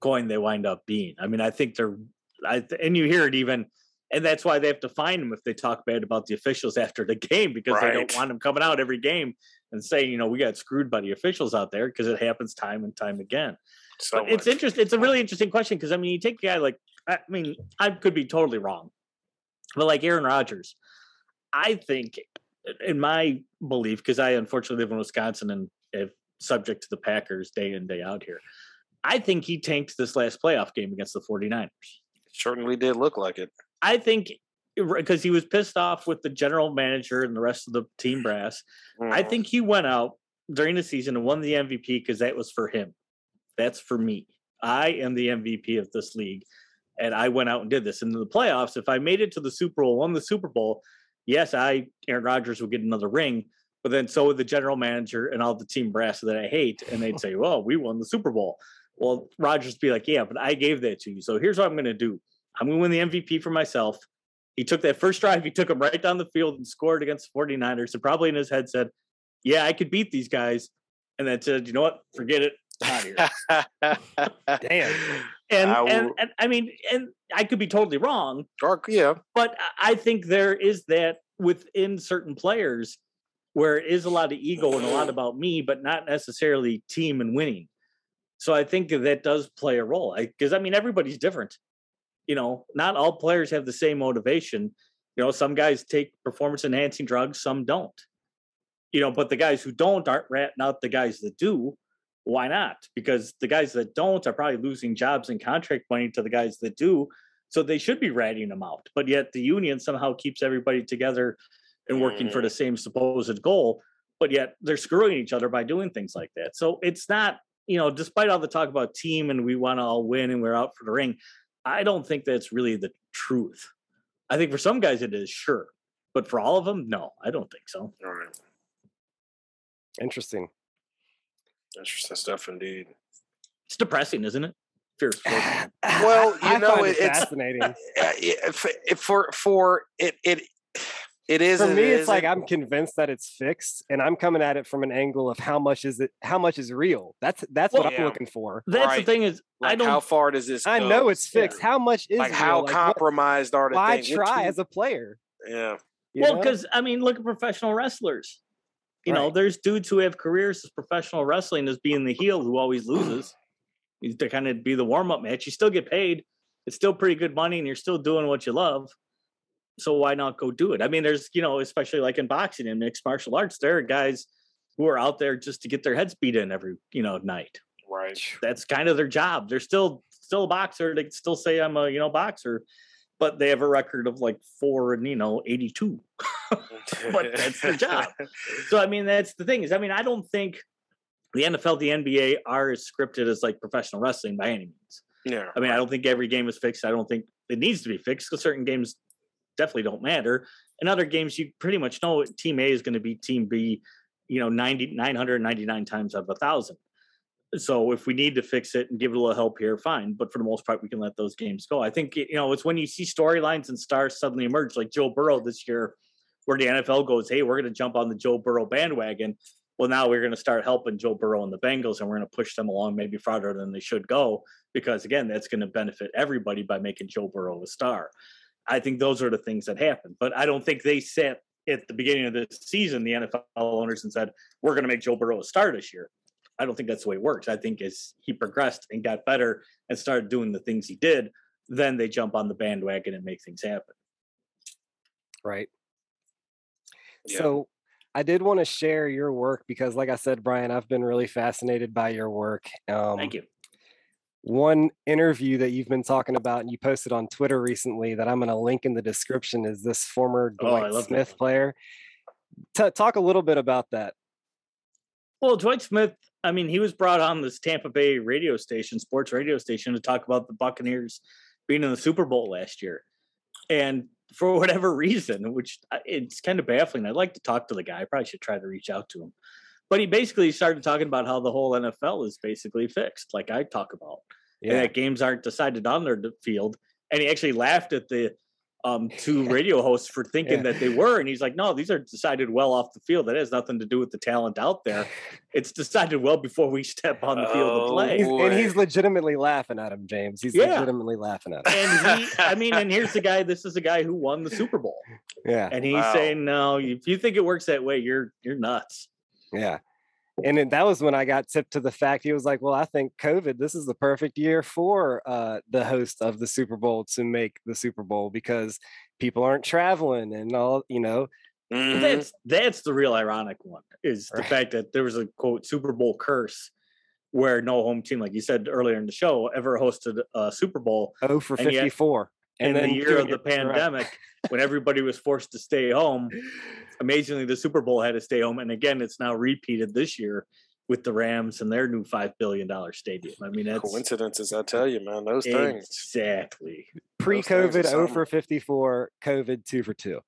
coin they wind up being. I mean, I think they're, I and you hear it even, and that's why they have to find them if they talk bad about the officials after the game because right. they don't want them coming out every game and saying, you know, we got screwed by the officials out there because it happens time and time again. So but it's interesting. It's a really interesting question because I mean, you take a guy like, I mean, I could be totally wrong, but like Aaron Rodgers, I think, in my belief, because I unfortunately live in Wisconsin and if subject to the Packers day in, day out here. I think he tanked this last playoff game against the 49ers. Certainly did look like it. I think because he was pissed off with the general manager and the rest of the team brass. Mm. I think he went out during the season and won the MVP because that was for him. That's for me. I am the MVP of this league. And I went out and did this. And in the playoffs, if I made it to the Super Bowl, won the Super Bowl, yes, I, Aaron Rodgers, would get another ring but then so would the general manager and all the team brass that I hate, and they'd say, "Well, we won the Super Bowl." Well, Rodgers be like, "Yeah, but I gave that to you. So here's what I'm going to do. I'm going to win the MVP for myself." He took that first drive, he took him right down the field and scored against the 49ers. And probably in his head said, "Yeah, I could beat these guys." And then said, "You know what? Forget it. Out here." Damn. And, I and and I mean, and I could be totally wrong. Dark, yeah. But I think there is that within certain players where it is a lot of ego and a lot about me, but not necessarily team and winning. So I think that does play a role because I, I, mean everybody's different. You know, not all players have the same motivation. You know, some guys take performance enhancing drugs, some don't. You know, but the guys who don't aren't ratting out the guys that do. Why not? Because the guys that don't are probably losing jobs and contract money to the guys that do. So they should be ratting them out. But yet the union somehow keeps everybody together and working for the mm. same supposed goal, but yet they're screwing each other by doing things like that. So it's not, you know, despite all the talk about team and we want to all win and we're out for the ring, I don't think that's really the truth. I think for some guys it is, sure. But for all of them, no, I don't think so. All right. Interesting. Interesting stuff indeed. It's depressing, isn't it? Fierce. well, you I know, it, it's fascinating. for for it it it is for me. It's like I'm convinced that it's fixed, and I'm coming at it from an angle of how much is it? How much is real? That's that's well, what yeah. I'm looking for. That's right. the thing is, like I don't. How far does this? I know it's fixed. Yeah. How much is like real? how like, compromised what, are the why things? try as a player? Yeah. well, because I mean, look at professional wrestlers. You right. know, there's dudes who have careers as professional wrestling as being the heel who always loses. to kind of be the warm up match. You still get paid. It's still pretty good money, and you're still doing what you love so why not go do it? I mean, there's you know, especially like in boxing and mixed martial arts, there are guys who are out there just to get their heads beat in every you know night. Right. That's kind of their job. They're still still a boxer. They still say I'm a you know boxer, but they have a record of like four and you know eighty two. but that's their job. So I mean, that's the thing is, I mean, I don't think the NFL, the NBA are as scripted as like professional wrestling by any means. Yeah. I mean, I don't think every game is fixed. I don't think it needs to be fixed because certain games definitely don't matter. In other games, you pretty much know team A is going to be team B, you know, 90, 999 times out of a thousand. So if we need to fix it and give it a little help here, fine. But for the most part, we can let those games go. I think, you know, it's when you see storylines and stars suddenly emerge, like Joe Burrow this year, where the NFL goes, hey, we're going to jump on the Joe Burrow bandwagon. Well, now we're going to start helping Joe Burrow and the Bengals, and we're going to push them along maybe farther than they should go, because again, that's going to benefit everybody by making Joe Burrow a star. I think those are the things that happen. But I don't think they sat at the beginning of the season, the NFL owners, and said, we're going to make Joe Burrow a star this year. I don't think that's the way it works. I think as he progressed and got better and started doing the things he did, then they jump on the bandwagon and make things happen. Right. Yeah. So I did want to share your work because, like I said, Brian, I've been really fascinated by your work. Um, Thank you one interview that you've been talking about and you posted on Twitter recently that I'm going to link in the description is this former oh, Dwight oh, Smith player. T- talk a little bit about that. Well, Dwight Smith, I mean, he was brought on this Tampa Bay radio station, sports radio station, to talk about the Buccaneers being in the Super Bowl last year. And for whatever reason, which uh, it's kind of baffling, I'd like to talk to the guy. I probably should try to reach out to him. But he basically started talking about how the whole NFL is basically fixed, like I talk about, yeah. and that games aren't decided on their field. And he actually laughed at the um, two radio hosts for thinking yeah. that they were. And he's like, no, these are decided well off the field. That has nothing to do with the talent out there. It's decided well before we step on the field oh, to play. He's, and he's legitimately laughing at him, James. He's yeah. legitimately laughing at him. And he, I mean, and here's the guy, this is the guy who won the Super Bowl. Yeah. And he's wow. saying, no, if you think it works that way, you're, you're nuts. Yeah and then that was when I got tipped to the fact he was like, "Well, I think COVID. This is the perfect year for uh, the host of the Super Bowl to make the Super Bowl because people aren't traveling and all. You know, mm-hmm. that's that's the real ironic one is the right. fact that there was a quote Super Bowl curse where no home team, like you said earlier in the show, ever hosted a Super Bowl. Oh, for fifty four. and In the year of the pandemic, when everybody was forced to stay home, amazingly, the Super Bowl had to stay home, and again, it's now repeated this year with the Rams and their new five billion dollar stadium. I mean, that's coincidences. I tell you, man, those exactly. things exactly pre-COVID, zero for fifty four, COVID two for two.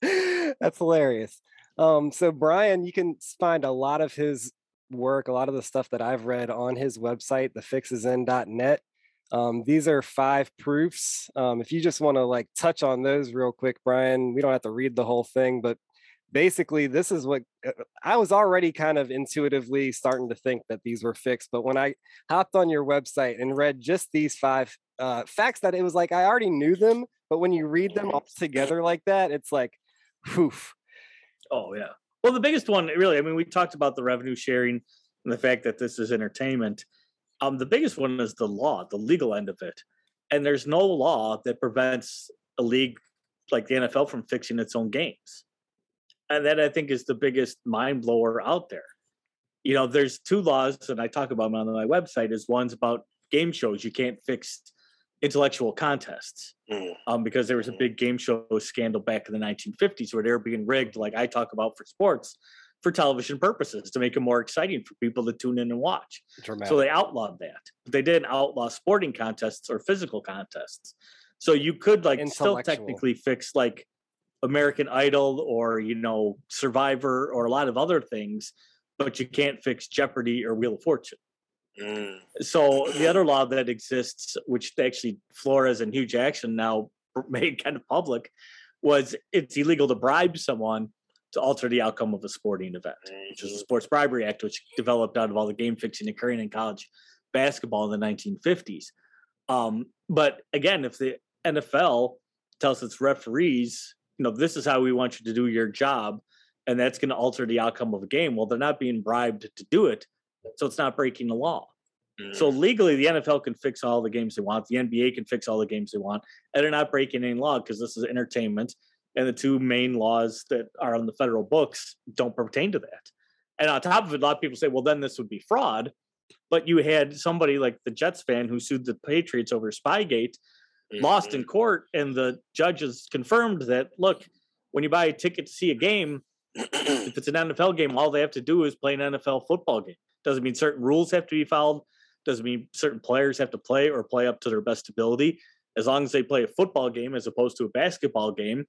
that's hilarious. Um, so Brian, you can find a lot of his work, a lot of the stuff that I've read on his website, thefixisin.net. Um, these are five proofs. Um, if you just want to like touch on those real quick, Brian, we don't have to read the whole thing, but basically this is what uh, I was already kind of intuitively starting to think that these were fixed. But when I hopped on your website and read just these five uh, facts that it was like I already knew them, but when you read them all together like that, it's like, poof. Oh yeah. Well, the biggest one, really, I mean, we talked about the revenue sharing and the fact that this is entertainment. Um, the biggest one is the law, the legal end of it. And there's no law that prevents a league like the NFL from fixing its own games. And that I think is the biggest mind blower out there. You know, there's two laws, and I talk about them on my website. Is one's about game shows. You can't fix intellectual contests mm. um, because there was a mm. big game show scandal back in the 1950s where they were being rigged, like I talk about for sports, for television purposes to make it more exciting for people to tune in and watch. Dramatic. So they outlawed that. But they didn't outlaw sporting contests or physical contests. So you could like still technically fix like American Idol or you know Survivor or a lot of other things, but you can't fix Jeopardy or Wheel of Fortune. Mm. So the other law that exists, which actually Flores and Hue Jackson now made kind of public, was it's illegal to bribe someone to alter the outcome of a sporting event, which is the Sports Bribery Act, which developed out of all the game fixing occurring in college basketball in the 1950s. Um, but again, if the NFL tells its referees, you know, this is how we want you to do your job, and that's going to alter the outcome of a game, well, they're not being bribed to do it, so it's not breaking the law. So mm. legally, the NFL can fix all the games they want. The NBA can fix all the games they want, and they're not breaking any law because this is entertainment and the two main laws that are on the federal books don't pertain to that. And on top of it, a lot of people say, well, then this would be fraud. But you had somebody like the Jets fan who sued the Patriots over Spygate, mm-hmm. lost in court, and the judges confirmed that look, when you buy a ticket to see a game, if it's an NFL game, all they have to do is play an NFL football game. Doesn't mean certain rules have to be followed. Doesn't mean certain players have to play or play up to their best ability. As long as they play a football game as opposed to a basketball game,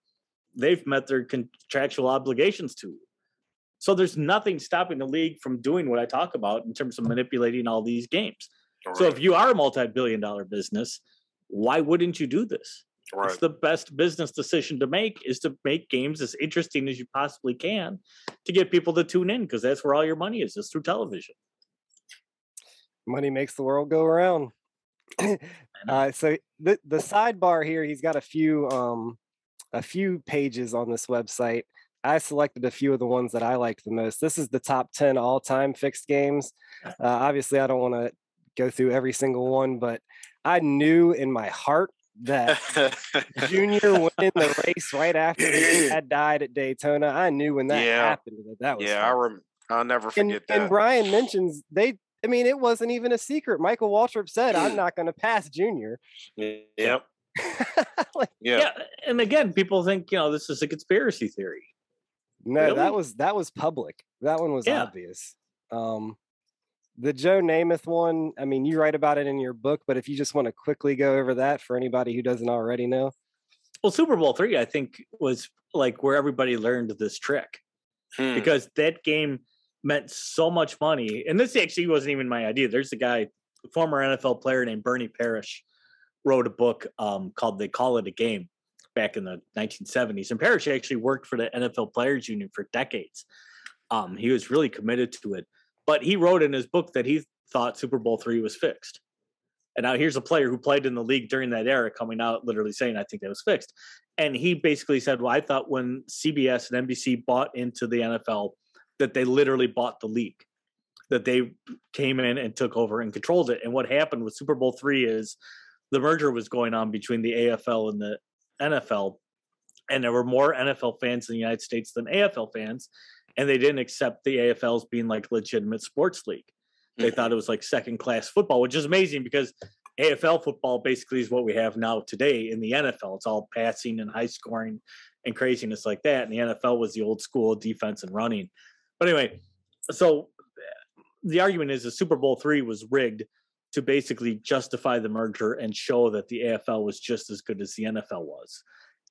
they've met their contractual obligations to. So there's nothing stopping the league from doing what I talk about in terms of manipulating all these games. Right. So if you are a multi-billion dollar business, why wouldn't you do this? Right. It's the best business decision to make is to make games as interesting as you possibly can to get people to tune in because that's where all your money is, is through television. Money makes the world go around. uh, so the the sidebar here, he's got a few um, a few pages on this website. I selected a few of the ones that I liked the most. This is the top 10 all time fixed games. Uh, obviously, I don't want to go through every single one, but I knew in my heart that Junior winning the race right after he had died at Daytona. I knew when that yeah. happened that that was. Yeah, I rem- I'll never forget and, that. And Brian mentions they. I mean, it wasn't even a secret. Michael Waltrip said, "I'm not going to pass Junior." Yep. like, yeah. yeah. And again, people think, you know, this is a conspiracy theory. No, really? that was that was public. That one was yeah. obvious. Um, the Joe Namath one, I mean, you write about it in your book, but if you just want to quickly go over that for anybody who doesn't already know. Well, Super Bowl three, I think, was like where everybody learned this trick hmm. because that game meant so much money. And this actually wasn't even my idea. There's a guy, a former NFL player named Bernie Parrish, wrote a book um, called They Call It a Game back in the 1970s. And Parrish actually worked for the NFL Players Union for decades. Um, he was really committed to it. But he wrote in his book that he thought Super Bowl three was fixed. And now here's a player who played in the league during that era coming out literally saying, I think that was fixed. And he basically said, Well, I thought when CBS and NBC bought into the NFL, that they literally bought the league, that they came in and took over and controlled it. And what happened with Super Bowl three is the merger was going on between the AFL and the NFL. And there were more NFL fans in the United States than AFL fans. And they didn't accept the AFLs being like legitimate sports league. They hmm. thought it was like second class football, which is amazing because AFL football basically is what we have now today in the NFL. It's all passing and high scoring and craziness like that. And the NFL was the old school defense and running. But anyway, so the argument is the Super Bowl three was rigged to basically justify the merger and show that the AFL was just as good as the NFL was.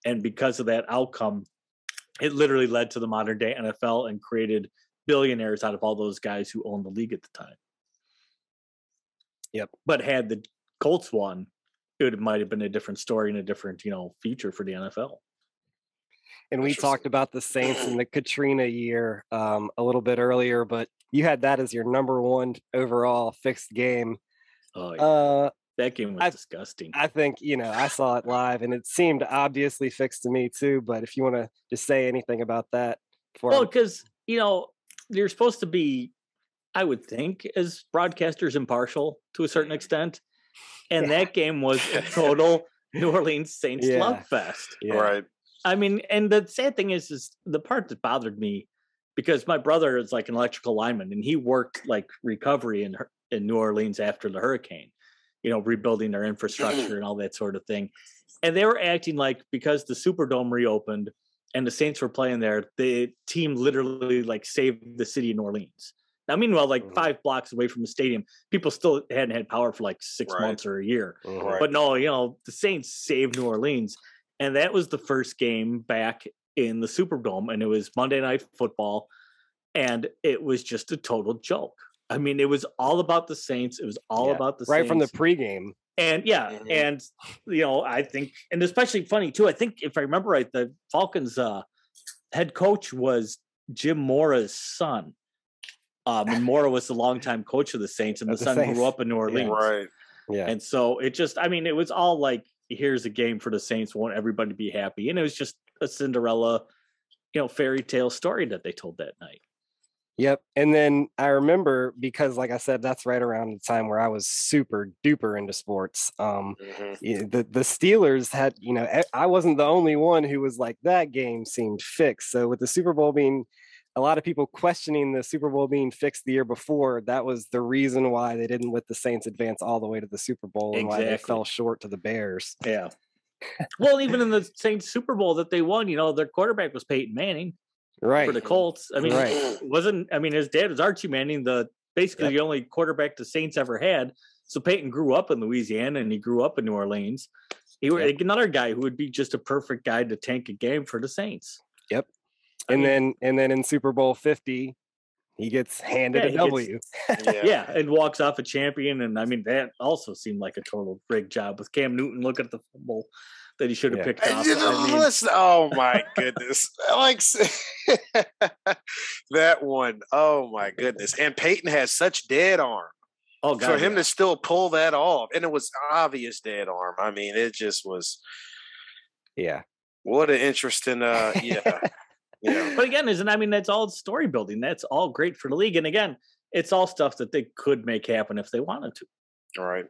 And because of that outcome, it literally led to the modern day NFL and created billionaires out of all those guys who owned the league at the time. Yep. But had the Colts won, it might have been a different story and a different, you know, future for the NFL. And we talked about the Saints in the Katrina year um, a little bit earlier, but you had that as your number one overall fixed game. Oh, yeah. Uh, that game was I, disgusting. I think, you know, I saw it live and it seemed obviously fixed to me too. But if you want to just say anything about that for Well, because, you know, you're supposed to be, I would think, as broadcasters impartial to a certain extent. And yeah. that game was a total New Orleans Saints yeah. love fest. Yeah. Right. I mean, and the sad thing is, is the part that bothered me because my brother is like an electrical lineman and he worked like recovery in in New Orleans after the hurricane, you know, rebuilding their infrastructure and all that sort of thing. And they were acting like because the Superdome reopened and the Saints were playing there, the team literally like saved the city of New Orleans. Now, meanwhile, like mm-hmm. five blocks away from the stadium, people still hadn't had power for like six right. months or a year. Mm-hmm. But no, you know, the Saints saved New Orleans and that was the first game back in the Superdome, and it was Monday Night Football, and it was just a total joke. I mean, it was all about the Saints. It was all yeah, about the right Saints. from the pregame. And yeah, mm-hmm. and you know, I think, and especially funny too. I think if I remember right, the Falcons' uh, head coach was Jim Mora's son. Um, and Mora was the longtime coach of the Saints, and the, the son Saints. grew up in New Orleans. Yeah, right. Yeah. And so it just, I mean, it was all like here's a game for the Saints, want everybody to be happy. And it was just a Cinderella, you know, fairy tale story that they told that night. Yep. And then I remember because, like I said, that's right around the time where I was super duper into sports. Um, mm-hmm. the the Steelers had, you know, I wasn't the only one who was like that game seemed fixed. So with the Super Bowl being a lot of people questioning the Super Bowl being fixed the year before. That was the reason why they didn't let the Saints advance all the way to the Super Bowl and exactly. why they fell short to the Bears. Yeah. well, even in the Saints Super Bowl that they won, you know, their quarterback was Peyton Manning. Right. For the Colts. I mean, right. wasn't I mean his dad was Archie Manning, the basically yep. the only quarterback the Saints ever had. So Peyton grew up in Louisiana and he grew up in New Orleans. He yep. another guy who would be just a perfect guy to tank a game for the Saints. Yep and mean, then and then in Super Bowl 50, he gets handed yeah, a W. Gets, yeah. yeah. and walks off a champion. And I mean, that also seemed like a total rig job with Cam Newton. Look at the fumble that he should have yeah. picked up. I mean, listen, oh my goodness. like that one. Oh my goodness. And Peyton has such dead arm. Oh, God, for him yeah. to still pull that off, and it was obvious dead arm. I mean, it just was. Yeah. What an interesting. uh Yeah. Yeah. But again, isn't I mean that's all story building. That's all great for the league. And again, it's all stuff that they could make happen if they wanted to. All right.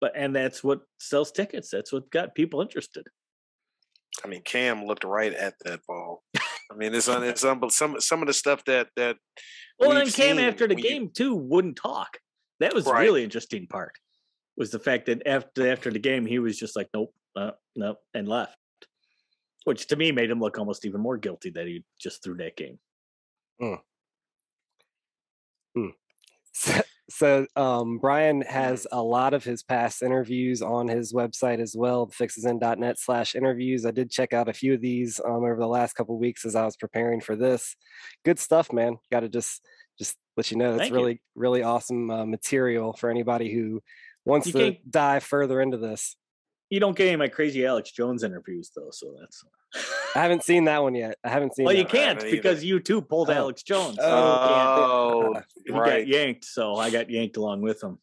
But and that's what sells tickets. That's what got people interested. I mean, Cam looked right at that ball. I mean, it's on it's on some some of the stuff that that. Well, and Cam after the game you, too wouldn't talk. That was right. really interesting part. Was the fact that after after the game he was just like nope, uh, nope, and left which to me made him look almost even more guilty that he just threw that game. Mm. Mm. So, so um, Brian has a lot of his past interviews on his website as well, fixisin.net slash interviews. I did check out a few of these um, over the last couple weeks as I was preparing for this. Good stuff, man. Got to just just let you know it's Thank really you. really awesome uh, material for anybody who wants you to dive further into this. You don't get any of my crazy Alex Jones interviews though, so that's. I haven't seen that one yet. I haven't seen. It. Well, you can't because you too pulled oh. Alex Jones. So oh, he oh, right. got yanked, so I got yanked along with him.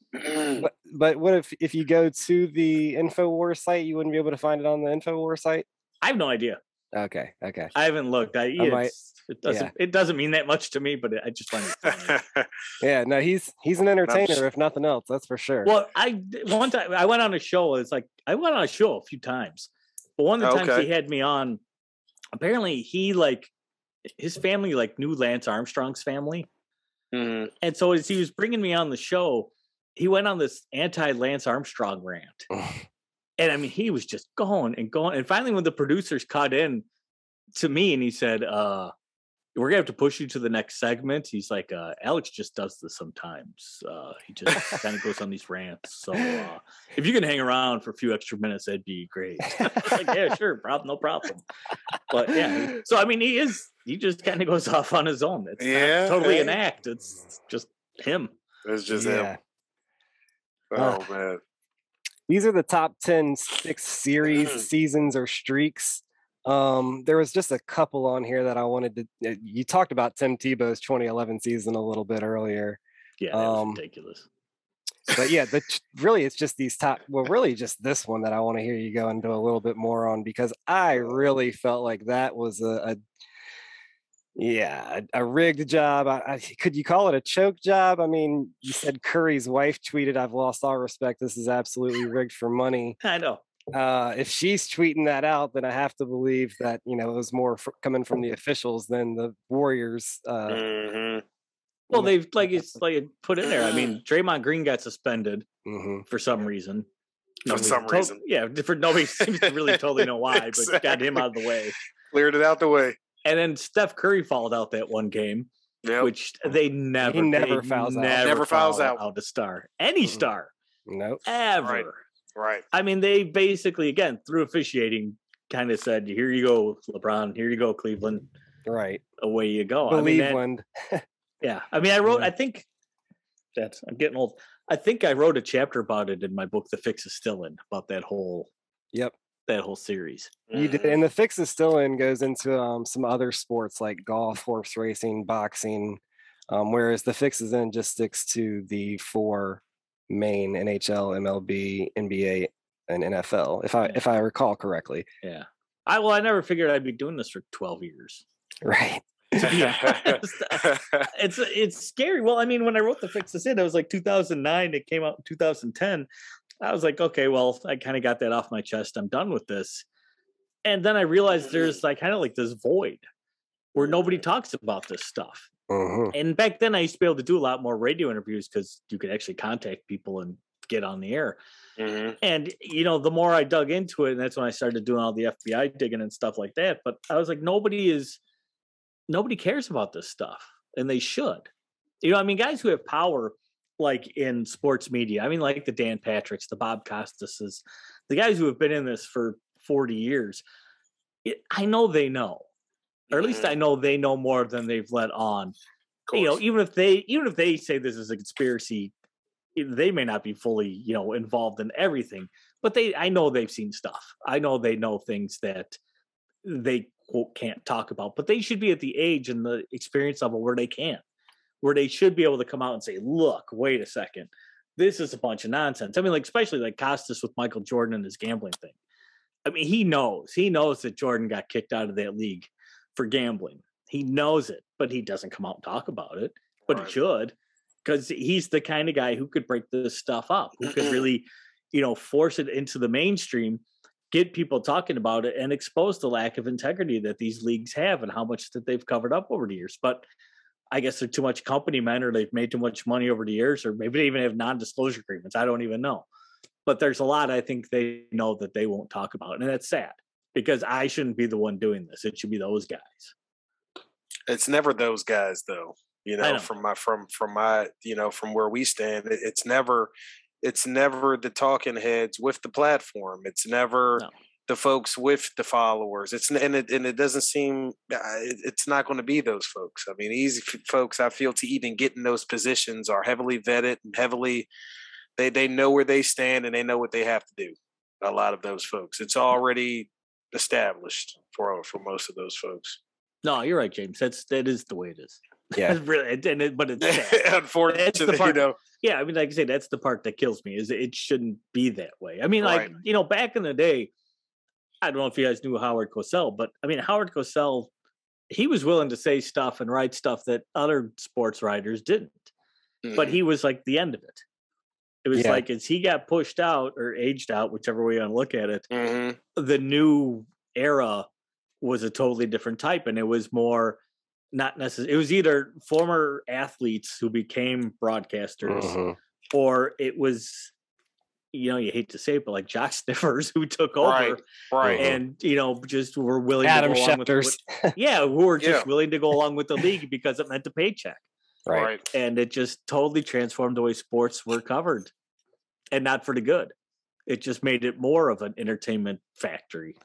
but, but what if if you go to the Infowars site, you wouldn't be able to find it on the Infowars site? I have no idea. Okay, okay. I haven't looked. I, I might, it doesn't. Yeah. It doesn't mean that much to me, but I just find it. yeah, no, he's he's an entertainer, if nothing else. That's for sure. Well, I one time I went on a show. It's like I went on a show a few times, but one of the okay. times he had me on, apparently he like his family like knew Lance Armstrong's family, mm-hmm. and so as he was bringing me on the show, he went on this anti Lance Armstrong rant. and I mean, he was just going and going. And finally, when the producers cut in to me and he said, uh, we're gonna have to push you to the next segment. He's like, uh, Alex just does this sometimes. Uh, he just kind of goes on these rants. So uh, if you can hang around for a few extra minutes, that'd be great. like, yeah, sure, problem, no problem. But yeah, so I mean, he is. He just kind of goes off on his own. It's yeah, totally an act. It's just him. It's just yeah. him. Oh man. These are the top 10 six series, mm. seasons, or streaks um, there was just a couple on here that I wanted to. Uh, you talked about Tim Tebow's 2011 season a little bit earlier. Yeah, that um, ridiculous. But yeah, the really it's just these top. Well, really just this one that I want to hear you go into a little bit more on because I really felt like that was a, a yeah, a, a, rigged job. I, I, could you call it a choke job? I mean, you said Curry's wife tweeted, "I've lost all respect. This is absolutely rigged for money." I know uh, if she's tweeting that out, then I have to believe that you know it was more f- coming from the officials than the Warriors. Uh, mm-hmm. Well, they've like it's like put in there. I mean, Draymond Green got suspended mm-hmm. for some reason. For some to- reason, yeah. For nobody seems to really totally know why, exactly. but got him out of the way, cleared it out the way. And then Steph Curry fouled out that one game, yep. which they never, he never fouls never out, never fouls out. out a star, any mm-hmm. star, nope, ever. Right. Right. I mean, they basically, again, through officiating, kind of said, "Here you go, LeBron. Here you go, Cleveland. Right. Away you go." Cleveland. I mean, yeah. I mean, I wrote. I think that's. I'm getting old. I think I wrote a chapter about it in my book. The fix is still in about that whole. Yep. That whole series. You did, and the fix is still in goes into um, some other sports like golf, horse racing, boxing, um, whereas the fix is in just sticks to the four main NHL, MLB, NBA, and NFL, if I if I recall correctly. Yeah. I well, I never figured I'd be doing this for 12 years. Right. it's it's scary. Well, I mean, when I wrote the fix is in, it was like 2009. It came out in 2010. I was like, okay, well, I kind of got that off my chest. I'm done with this. And then I realized there's like kind of like this void where nobody talks about this stuff. Mm-hmm. And back then, I used to be able to do a lot more radio interviews because you could actually contact people and get on the air. Mm-hmm. And you know, the more I dug into it, and that's when I started doing all the FBI digging and stuff like that. But I was like, nobody is, nobody cares about this stuff, and they should. You know, I mean, guys who have power, like in sports media, I mean, like the Dan Patricks, the Bob Costases, the guys who have been in this for forty years. It, I know they know or at least mm-hmm. I know they know more than they've let on. You know, even if they even if they say this is a conspiracy, they may not be fully you know involved in everything, but they I know they've seen stuff. I know they know things that they quote can't talk about, but they should be at the age and the experience level where they can, where they should be able to come out and say, "Look, wait a second, this is a bunch of nonsense." I mean, like especially like Costas with Michael Jordan and his gambling thing. I mean, he knows he knows that Jordan got kicked out of that league for gambling. He knows it, but he doesn't come out and talk about it. But right. he should, because he's the kind of guy who could break this stuff up, who could really, you know, force it into the mainstream, get people talking about it, and expose the lack of integrity that these leagues have and how much that they've covered up over the years. But I guess they're too much company men, or they've made too much money over the years, or maybe they even have non-disclosure agreements. I don't even know. But there's a lot I think they know that they won't talk about, and that's sad because I shouldn't be the one doing this. It should be those guys. It's never those guys though. You know, know, from my from from my you know from where we stand, it's never it's never the talking heads with the platform. It's never no. The folks with the followers. It's and it and it doesn't seem uh, it's not going to be those folks. I mean, these folks I feel to even get in those positions are heavily vetted and heavily they they know where they stand and they know what they have to do. A lot of those folks, it's already established for for most of those folks. No, you're right, James. That's that is the way it is. Yeah, really, and it, but it's unfortunately, the part, you know. Yeah, I mean, like I say, that's the part that kills me. Is it shouldn't be that way. I mean, right. like you know, back in the day, I don't know if you guys knew Howard Cosell, but I mean, Howard Cosell, he was willing to say stuff and write stuff that other sports writers didn't. Mm-hmm. But he was like the end of it. It was yeah. like as he got pushed out or aged out, whichever way you want to look at it, mm-hmm. the new era was a totally different type, and it was more not necessarily. It was either former athletes who became broadcasters, mm-hmm. or it was, you know, you hate to say it, but like jock sniffers who took over, right, right. and you know, just were willing Adam to go along with, yeah, who were just yeah. willing to go along with the league because it meant a paycheck. Right. And it just totally transformed the way sports were covered and not for the good. It just made it more of an entertainment factory.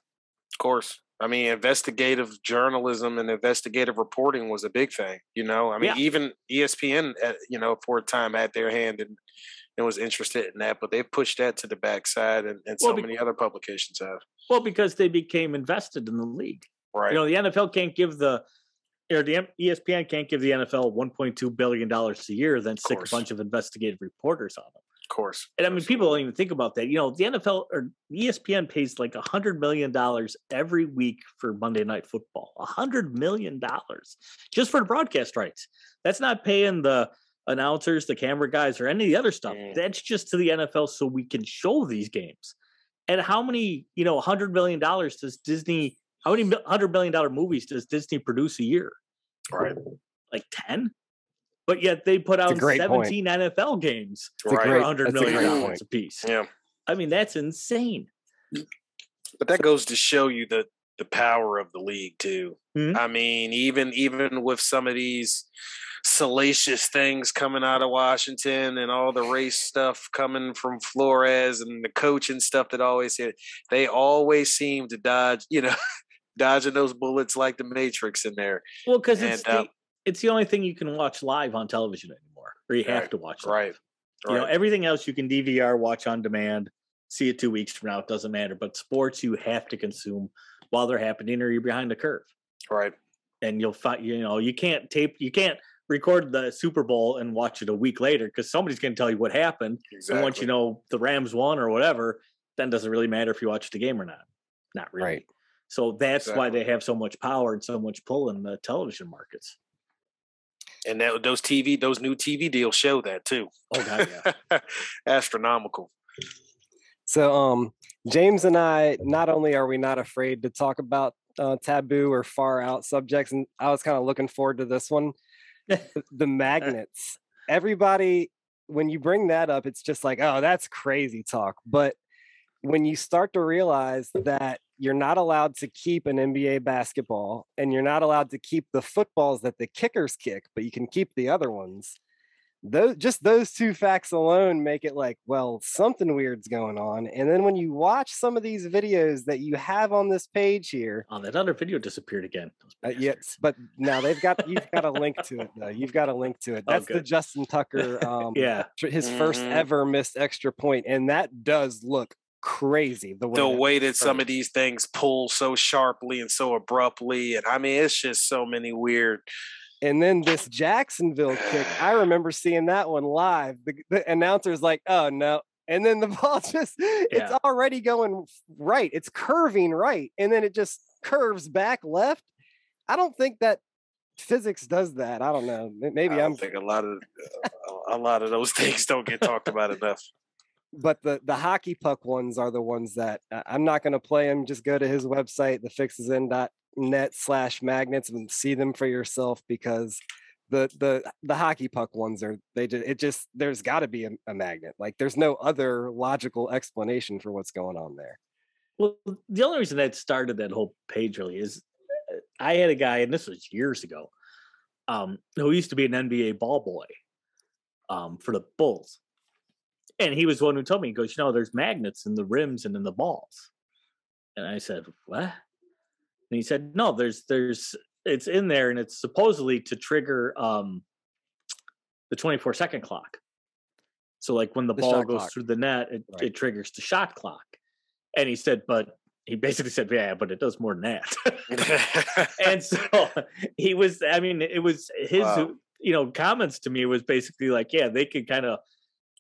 Of course. I mean, investigative journalism and investigative reporting was a big thing. You know, I mean, yeah. even ESPN, uh, you know, for a time had their hand and, and was interested in that, but they've pushed that to the backside, and, and well, so many other publications have. Well, because they became invested in the league. Right. You know, the NFL can't give the or the ESPN can't give the NFL 1.2 billion dollars a year, then stick a bunch of investigative reporters on them. Of course. And I mean, people don't even think about that. You know, the NFL or ESPN pays like a hundred million dollars every week for Monday Night Football. A hundred million dollars just for the broadcast rights. That's not paying the announcers, the camera guys, or any of the other stuff. Mm. That's just to the NFL so we can show these games. And how many, you know, hundred million dollars does Disney how many hundred million dollar movies does Disney produce a year? Right. Like 10? But yet they put out 17 point. NFL games for right. $100 million a piece. Yeah. I mean, that's insane. But that goes to show you the the power of the league too. Mm-hmm. I mean, even even with some of these salacious things coming out of Washington and all the race stuff coming from Flores and the coaching stuff that always hit, they always seem to dodge, you know, dodging those bullets like the Matrix in there. Well, because it's the, uh, it's the only thing you can watch live on television anymore, or you have to watch live. Right. You know, everything else you can DVR, watch on demand, see it two weeks from now. It doesn't matter. But sports you have to consume while they're happening, or you're behind the curve. Right. And you'll find, you know, you can't tape, you can't record the Super Bowl and watch it a week later because somebody's going to tell you what happened. Exactly. And once you know the Rams won or whatever, then doesn't really matter if you watch the game or not. Not really. Right. So that's exactly. why they have so much power and so much pull in the television markets. And that those TV, those new TV deals show that too. Oh god, yeah. Astronomical. So um James and I not only are we not afraid to talk about uh, taboo or far out subjects and I was kind of looking forward to this one. the magnets. Everybody when you bring that up it's just like, "Oh, that's crazy talk." But when you start to realize that you're not allowed to keep an NBA basketball and you're not allowed to keep the footballs that the kickers kick, but you can keep the other ones. Those just those two facts alone make it like, well, something weird's going on. And then when you watch some of these videos that you have on this page here, oh, that other video disappeared again. Uh, yes, but now they've got you've got a link to it though. You've got a link to it. Oh, That's oh, the Justin Tucker, um, yeah, his mm-hmm. first ever missed extra point, and that does look crazy the way the that, way that some of these things pull so sharply and so abruptly and i mean it's just so many weird and then this jacksonville kick i remember seeing that one live. The, the announcer's like oh no. And then the ball just yeah. it's already going right. It's curving right. And then it just curves back left. I don't think that physics does that. I don't know. Maybe I am think a lot of a lot of those things don't get talked about enough. But the the hockey puck ones are the ones that uh, I'm not going to play them. Just go to his website, thefixisin.net slash magnets, and see them for yourself because the the the hockey puck ones are they just it just there's got to be a, a magnet. Like there's no other logical explanation for what's going on there. Well, the only reason that started that whole page really is uh, I had a guy, and this was years ago. um, who used to be an NBA ball boy um, for the Bulls. And he was the one who told me, he goes, you know, there's magnets in the rims and in the balls. And I said, what? And he said, no, there's, there's, it's in there and it's supposedly to trigger um, the 24 second clock. So like when the, the ball goes clock. through the net, it, right. it triggers the shot clock. And he said, but he basically said, "Yeah, but it does more than that." and so he was. I mean, it was his. Wow. You know, comments to me was basically like, "Yeah, they could kind of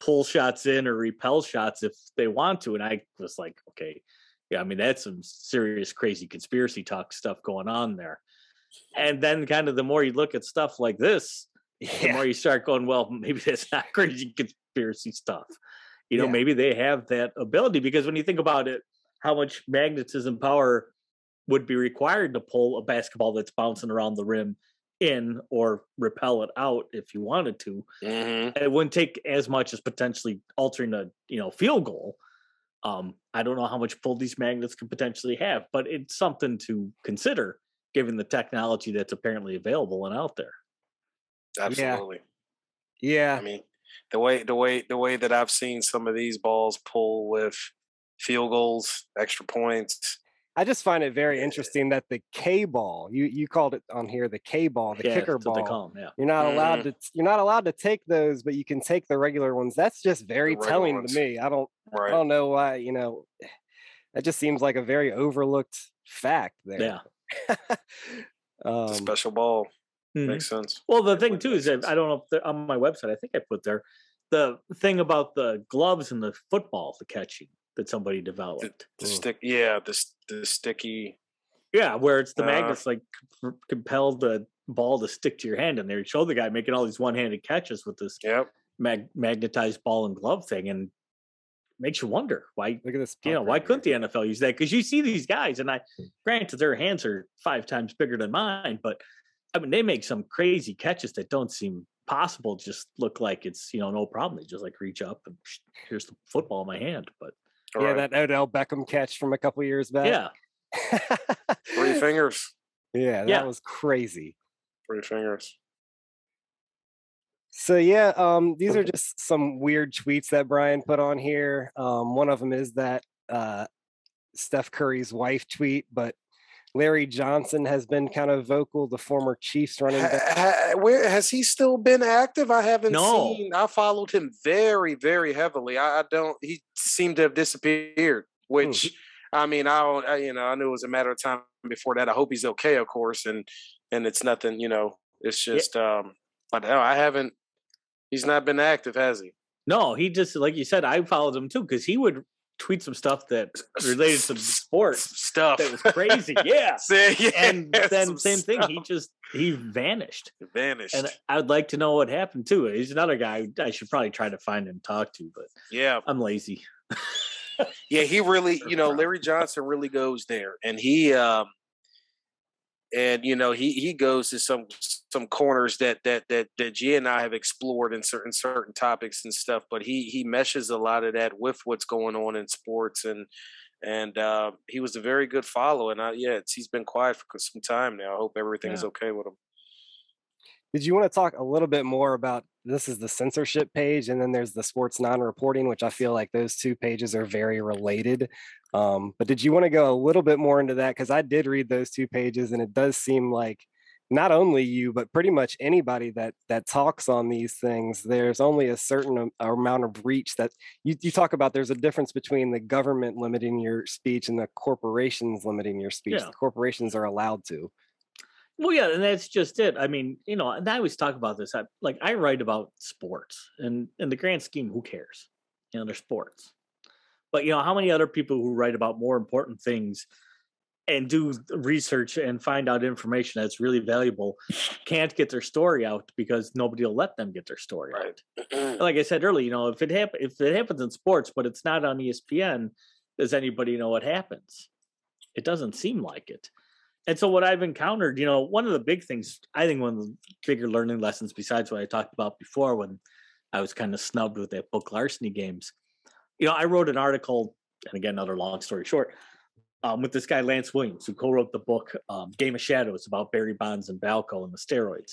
pull shots in or repel shots if they want to." And I was like, "Okay, yeah, I mean, that's some serious, crazy conspiracy talk stuff going on there." And then, kind of, the more you look at stuff like this, yeah. the more you start going, "Well, maybe that's not crazy conspiracy stuff." You know, yeah. maybe they have that ability because when you think about it how much magnetism power would be required to pull a basketball that's bouncing around the rim in or repel it out if you wanted to. Mm-hmm. It wouldn't take as much as potentially altering a you know field goal. Um, I don't know how much pull these magnets could potentially have, but it's something to consider given the technology that's apparently available and out there. Absolutely. Yeah. yeah. I mean, the way the way the way that I've seen some of these balls pull with field goals, extra points. I just find it very interesting that the K ball, you you called it on here the K ball, the yeah, kicker ball. Them, yeah. You're not mm-hmm. allowed to you're not allowed to take those, but you can take the regular ones. That's just very telling ones. to me. I don't right. I don't know why, you know, that just seems like a very overlooked fact there. Yeah. um, special ball. Mm-hmm. Makes sense. Well, the thing too is that I don't know if on my website, I think I put there the thing about the gloves and the football, the catching that somebody developed. The, the stick, yeah, the the sticky. Yeah, where it's the uh, magnets like compel the ball to stick to your hand, and they show the guy making all these one-handed catches with this yep. mag- magnetized ball and glove thing, and makes you wonder why. Look at this. You know, why couldn't the NFL use that? Because you see these guys, and I granted their hands are five times bigger than mine, but I mean they make some crazy catches that don't seem possible. Just look like it's you know no problem. They just like reach up and here's the football in my hand, but all yeah, right. that Odell Beckham catch from a couple years back. Yeah. Three fingers. Yeah, that yeah. was crazy. Three fingers. So yeah, um, these are just some weird tweets that Brian put on here. Um, one of them is that uh, Steph Curry's wife tweet, but Larry Johnson has been kind of vocal, the former Chiefs running back. Ha, ha, where has he still been active? I haven't no. seen. I followed him very, very heavily. I, I don't. He seemed to have disappeared. Hmm. Which, mm. I mean, I, don't I, you know, I knew it was a matter of time before that. I hope he's okay, of course, and and it's nothing. You know, it's just. Yeah. um I haven't. He's not been active, has he? No, he just like you said. I followed him too because he would tweet some stuff that related to sports stuff that was crazy. Yeah. yeah and then same stuff. thing. He just he vanished. Vanished. And I'd like to know what happened to too. He's another guy I should probably try to find and talk to, but yeah, I'm lazy. yeah, he really, you know, Larry Johnson really goes there, and he um and you know he he goes to some some corners that that that that G and I have explored in certain certain topics and stuff, but he he meshes a lot of that with what's going on in sports and and uh, he was a very good follow. And I, yeah, he's been quiet for some time now. I hope everything's yeah. okay with him. Did you want to talk a little bit more about this is the censorship page and then there's the sports non-reporting which i feel like those two pages are very related um, but did you want to go a little bit more into that? Because i did read those two pages and it does seem like not only you but pretty much anybody that that talks on these things there's only a certain amount of reach that you, you talk about there's a difference between the government limiting your speech and the corporations limiting your speech. Yeah. the corporations are allowed to well, yeah, and that's just it. I mean, you know, and I always talk about this. I, like I write about sports, and in the grand scheme, who cares? You know, they're sports. But you know, how many other people who write about more important things and do research and find out information that's really valuable can't get their story out because nobody will let them get their story right. out. like I said earlier, you know, if it happen if it happens in sports, but it's not on ESPN, does anybody know what happens? It doesn't seem like it. And so what I've encountered, you know, one of the big things, I think one of the bigger learning lessons besides what I talked about before when I was kind of snubbed with that book larceny games, you know, I wrote an article, and again, another long story short, um, with this guy Lance Williams, who co-wrote the book um, Game of Shadows about Barry Bonds and Balco and the steroids.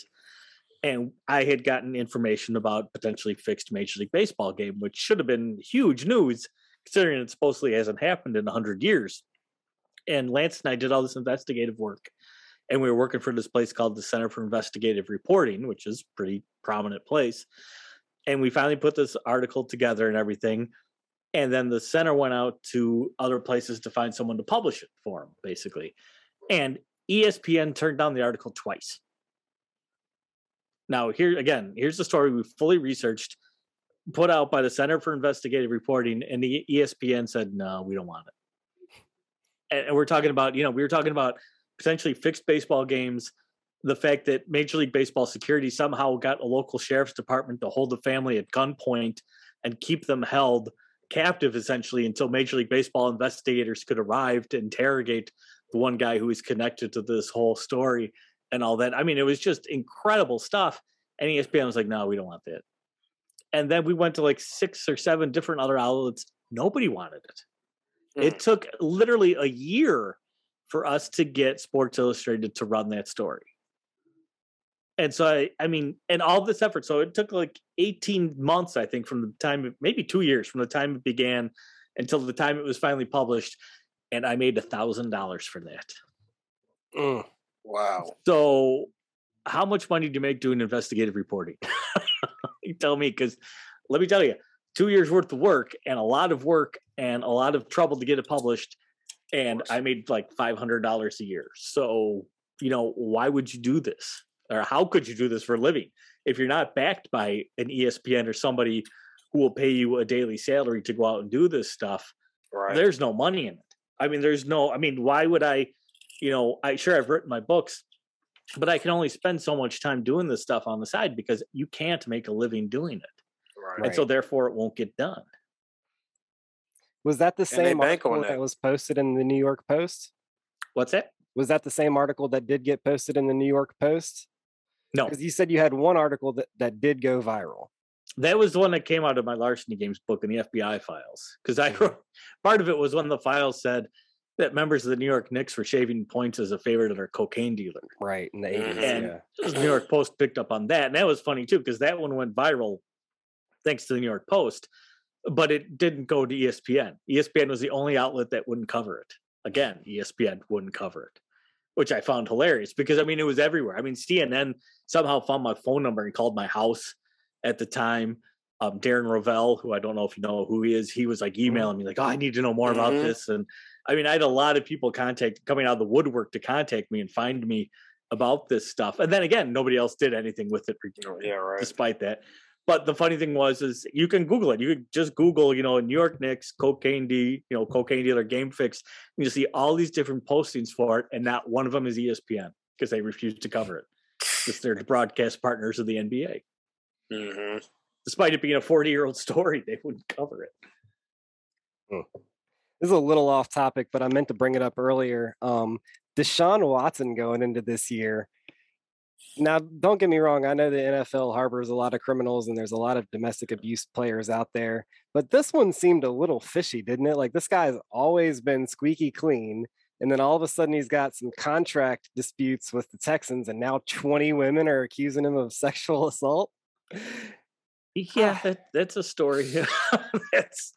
and I had gotten information about potentially fixed Major League Baseball game, which should have been huge news considering it supposedly hasn't happened in 100 years. And Lance and I did all this investigative work. And we were working for this place called the Center for Investigative Reporting, which is pretty prominent place. And we finally put this article together and everything. And then the center went out to other places to find someone to publish it for them, basically. And ESPN turned down the article twice. Now, here again, here's the story we fully researched, put out by the Center for Investigative Reporting, and the ESPN said, no, we don't want it. And we're talking about, you know, we were talking about potentially fixed baseball games, the fact that Major League Baseball security somehow got a local sheriff's department to hold the family at gunpoint and keep them held captive essentially until Major League Baseball investigators could arrive to interrogate the one guy who was connected to this whole story and all that. I mean, it was just incredible stuff. And ESPN was like, no, we don't want that. And then we went to like six or seven different other outlets. Nobody wanted it. Mm. It took literally a year for us to get Sports Illustrated to run that story. And so I, I mean, and all this effort. So it took like 18 months, I think, from the time, maybe two years from the time it began until the time it was finally published. And I made a thousand dollars for that. Mm. Wow. So, how much money do you make doing investigative reporting? you tell me, because let me tell you, two years worth of work and a lot of work and a lot of trouble to get it published. And I made like $500 a year. So, you know, why would you do this? Or how could you do this for a living? If you're not backed by an ESPN or somebody who will pay you a daily salary to go out and do this stuff, right. there's no money in it. I mean, there's no, I mean, why would I? you know, I sure I've written my books, but I can only spend so much time doing this stuff on the side because you can't make a living doing it. Right. And so therefore it won't get done. Was that the same article that was posted in the New York Post? What's it? Was that the same article that did get posted in the New York Post? No. Because you said you had one article that, that did go viral. That was the one that came out of my larceny games book in the FBI files. Because I wrote part of it was when the files said that members of the New York Knicks were shaving points as a favor to their cocaine dealer. Right in the 80s. Mm-hmm. And yeah. the New York Post picked up on that. And that was funny too, because that one went viral thanks to the New York Post, but it didn't go to ESPN. ESPN was the only outlet that wouldn't cover it. Again, ESPN wouldn't cover it, which I found hilarious because I mean, it was everywhere. I mean, CNN somehow found my phone number and called my house at the time. Um, Darren Rovell, who I don't know if you know who he is, he was like mm-hmm. emailing me like, "Oh, I need to know more mm-hmm. about this," and I mean, I had a lot of people contact coming out of the woodwork to contact me and find me about this stuff. And then again, nobody else did anything with it. Oh, yeah, right. Despite that. But the funny thing was, is you can Google it. You could just Google, you know, New York Knicks cocaine D, you know, cocaine dealer game fix. And you see all these different postings for it, and not one of them is ESPN because they refuse to cover it. Because they're the broadcast partners of the NBA. Mm-hmm. Despite it being a 40 year old story, they wouldn't cover it. Hmm this is a little off topic, but I meant to bring it up earlier. Um, Deshaun Watson going into this year. Now, don't get me wrong. I know the NFL harbors a lot of criminals and there's a lot of domestic abuse players out there, but this one seemed a little fishy, didn't it? Like this guy's always been squeaky clean. And then all of a sudden he's got some contract disputes with the Texans, and now 20 women are accusing him of sexual assault. Yeah, ah. that, that's a story. that's,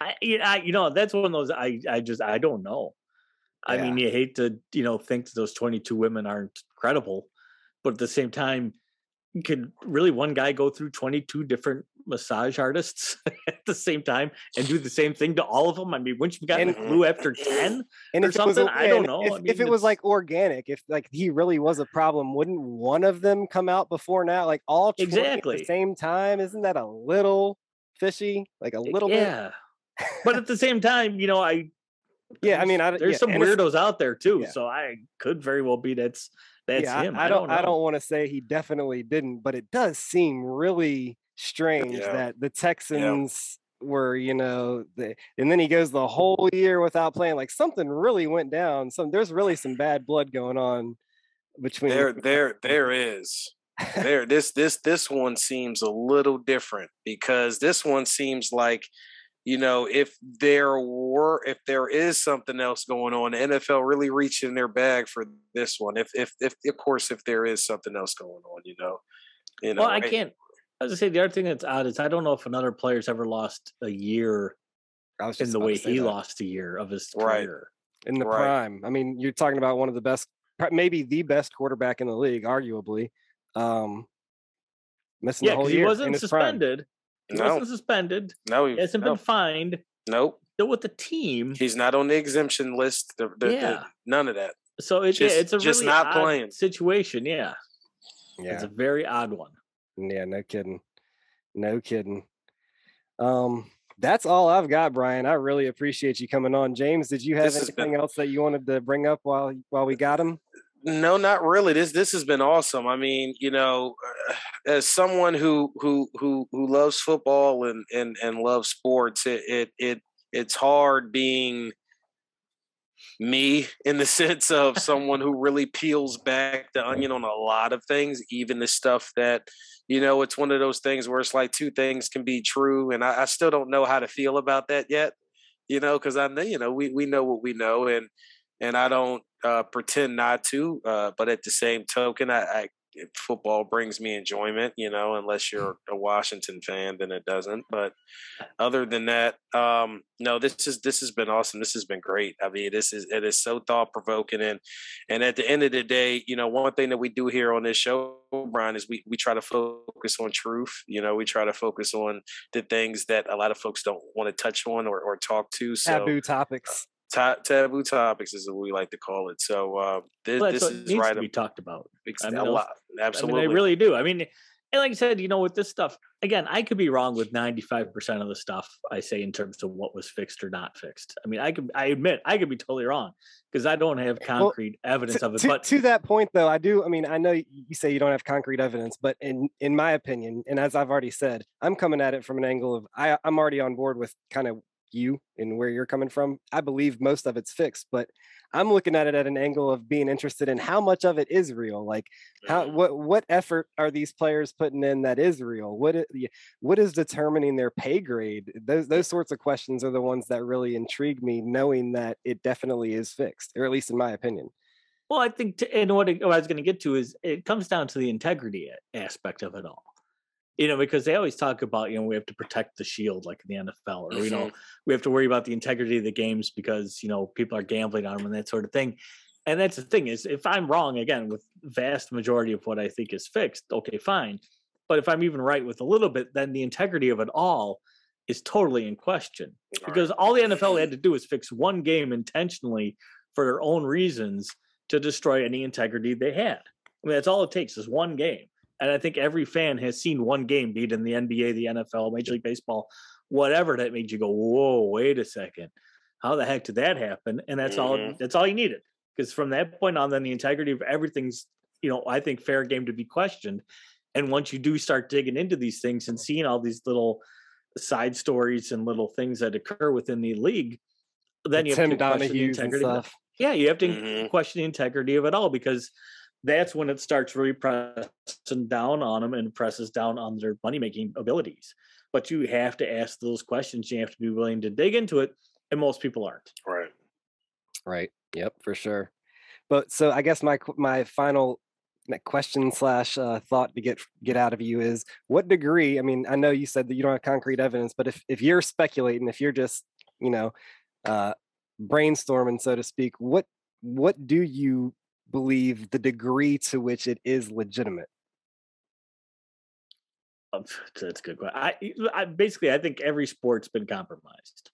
I, I, you know, that's one of those. I, I just, I don't know. I yeah. mean, you hate to, you know, think those 22 women aren't credible, but at the same time, could really one guy go through 22 different massage artists at the same time and do the same thing to all of them? I mean, wouldn't you got the clue after 10 and or something? Was, I don't know. If, I mean, if it was like organic, if like he really was a problem, wouldn't one of them come out before now? Like all exactly at the same time? Isn't that a little fishy? Like a little yeah. bit? but at the same time, you know, I yeah, I mean, I, there's yeah, some weirdos out there too, yeah. so I could very well be that's that's yeah, him. I, I don't. I don't want to say he definitely didn't, but it does seem really strange yeah. that the Texans yeah. were, you know, the, and then he goes the whole year without playing. Like something really went down. Some there's really some bad blood going on between. There, there, there is. there, this, this, this one seems a little different because this one seems like you know, if there were, if there is something else going on, the NFL really reaching their bag for this one. If, if, if, of course, if there is something else going on, you know, You know, well, I can't. As I say, the other thing that's odd is I don't know if another player's ever lost a year in the way he that. lost a year of his career. Right. In the right. prime. I mean, you're talking about one of the best, maybe the best quarterback in the league, arguably. Um, missing yeah, the whole year. He wasn't suspended. Prime. He no. wasn't suspended. No, he, he hasn't no. been fined. Nope. Still with the team. He's not on the exemption list. The, the, yeah. The, none of that. So it, just, yeah, it's a just really not playing situation. Yeah. Yeah. It's a very odd one. Yeah, no kidding. No kidding. Um, that's all I've got, Brian. I really appreciate you coming on. James, did you have this anything been... else that you wanted to bring up while while we got him? No, not really. This this has been awesome. I mean, you know, uh, as someone who who who who loves football and and and loves sports, it it, it it's hard being me in the sense of someone who really peels back the onion on a lot of things, even the stuff that, you know, it's one of those things where it's like two things can be true. And I, I still don't know how to feel about that yet, you know, because I know, you know, we, we know what we know and, and I don't uh, pretend not to, uh, but at the same token, I, I football brings me enjoyment, you know, unless mm. you're a Washington fan, then it doesn't. But other than that, um, no, this is this has been awesome. This has been great. I mean, this is it is so thought provoking and and at the end of the day, you know, one thing that we do here on this show, Brian, is we we try to focus on truth. You know, we try to focus on the things that a lot of folks don't want to touch on or, or talk to. So, Taboo topics ta- taboo topics is what we like to call it. So uh, this, well, this is needs right to be talked about. I mean, a lot, absolutely. I mean, really do. I mean, and like I said, you know, with this stuff, again, I could be wrong with ninety five percent of the stuff I say in terms of what was fixed or not fixed. I mean, I could, I admit, I could be totally wrong because I don't have concrete well, evidence to, of it. To, but to that point, though, I do. I mean, I know you say you don't have concrete evidence, but in in my opinion, and as I've already said, I'm coming at it from an angle of I, I'm already on board with kind of you and where you're coming from. I believe most of it's fixed, but I'm looking at it at an angle of being interested in how much of it is real. Like how what what effort are these players putting in that is real? What what is determining their pay grade? Those those sorts of questions are the ones that really intrigue me, knowing that it definitely is fixed, or at least in my opinion. Well, I think, to, and what, it, what I was going to get to is it comes down to the integrity aspect of it all you know, because they always talk about, you know, we have to protect the shield like in the NFL, or, mm-hmm. you know, we have to worry about the integrity of the games because, you know, people are gambling on them and that sort of thing. And that's the thing is if I'm wrong again with vast majority of what I think is fixed, okay, fine. But if I'm even right with a little bit, then the integrity of it all is totally in question. All because right. all the NFL had to do was fix one game intentionally for their own reasons to destroy any integrity they had. I mean, that's all it takes is one game. And I think every fan has seen one game, beat in the NBA, the NFL, Major League Baseball, whatever that made you go, whoa, wait a second. How the heck did that happen? And that's mm-hmm. all that's all you needed. Because from that point on, then the integrity of everything's, you know, I think fair game to be questioned. And once you do start digging into these things and seeing all these little side stories and little things that occur within the league, then the you have Tim to question the integrity. Yeah, you have to mm-hmm. question the integrity of it all because that's when it starts really pressing down on them and presses down on their money making abilities. But you have to ask those questions. You have to be willing to dig into it, and most people aren't. Right. Right. Yep. For sure. But so I guess my my final question slash uh, thought to get get out of you is what degree? I mean, I know you said that you don't have concrete evidence, but if if you're speculating, if you're just you know uh, brainstorming, so to speak, what what do you believe the degree to which it is legitimate? Oh, that's a good question. I, I basically I think every sport's been compromised.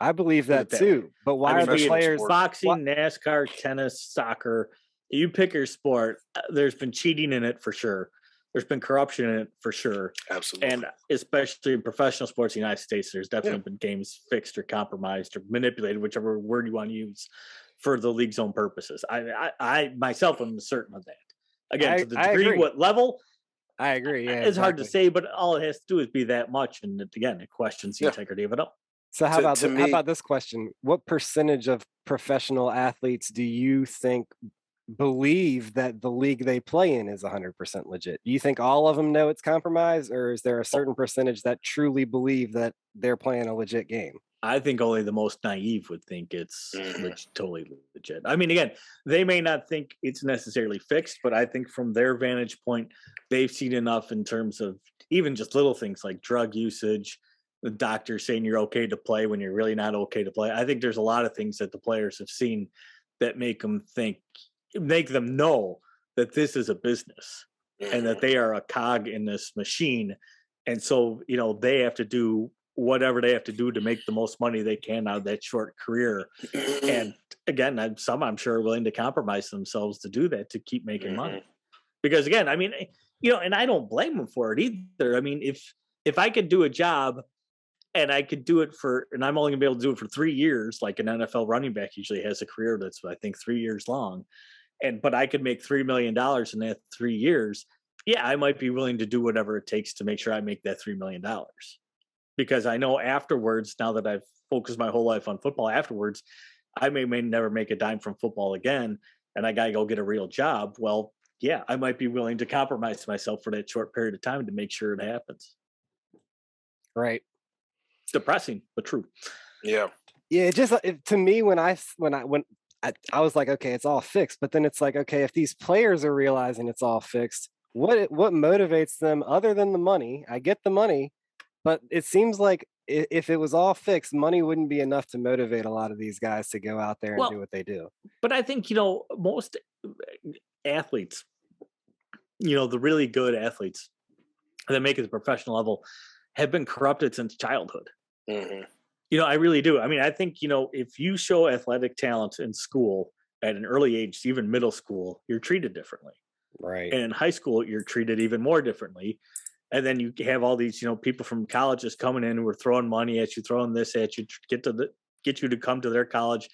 I believe that too. But why I mean, are the players boxing, what? NASCAR, tennis, soccer? You pick your sport. Uh, there's been cheating in it for sure. There's been corruption in it for sure. Absolutely. And especially in professional sports in the United States, there's definitely yeah. been games fixed or compromised or manipulated, whichever word you want to use, for the league's own purposes. I, I, I myself am certain of that. Again, I, to the degree, what level? I agree. Yeah, it's exactly. hard to say, but all it has to do is be that much, and it, again, it questions the yeah. integrity of it all. So how to, about to me, how about this question? What percentage of professional athletes do you think believe that the league they play in is 100% legit? Do you think all of them know it's compromised, or is there a oh. certain percentage that truly believe that they're playing a legit game? I think only the most naive would think it's Mhm. leg- totally legit. I mean, again, they may not think it's necessarily fixed, but I think from their vantage point, they've seen enough in terms of even just little things like drug usage, the doctor saying you're okay to play when you're really not okay to play. I think there's a lot of things that the players have seen that make them think, make them know that this is a business and that Mhm. they are a cog in this machine. And so, you know, they have to do whatever they have to do to make the most money they can out of that short career. And again, I'm, some I'm sure are willing to compromise themselves to do that to keep making money. Because again, I mean, eh, you know, and I don't blame them for it either. I mean, if if I could do a job and I could do it for, and I'm only gonna be able to do it for three years, like an NFL running back usually has a career that's I think three years long, and but I could make three million dollars in that three years. Yeah, I might be willing to do whatever it takes to make sure I make that three million dollars, because I know afterwards, now that I've focused my whole life on football, afterwards, I may may never make a dime from football again, and I gotta go get a real job. Well, yeah, I might be willing to compromise myself for that short period of time to make sure it happens. Right. It's depressing, but true. Yeah. Yeah, it just it, to me when I s- when I when I, when I was like, okay, it's all fixed. But then it's like, okay, if these players are realizing it's all fixed, what what motivates them other than the money? I get the money, but it seems like if it was all fixed, money wouldn't be enough to motivate a lot of these guys to go out there and Well, do what they do. But I think, you know, most athletes, you know, the really good athletes that make it to the professional level have been corrupted since childhood. Mhm. You know, I really do. I mean, I think, you know, if you show athletic talent in school at an early age, even middle school, you're treated differently. Right. And in high school, you're treated even more differently. And then you have all these, you know, people from colleges coming in who are throwing money at you, throwing this at you, get to the get you to come to their college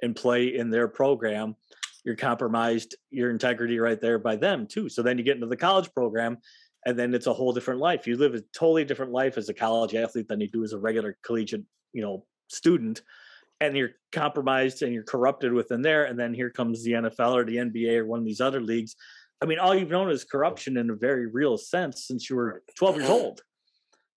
and play in their program. You're compromised your integrity right there by them too. So then you get into the college program, and then it's a whole different life. You live a totally different life as a college athlete than you do as a regular collegiate, you know, student. And you're compromised and you're corrupted within there. And then here comes the NFL or the NBA or one of these other leagues I mean, all you've known is corruption in a very real sense since you were 12 years old.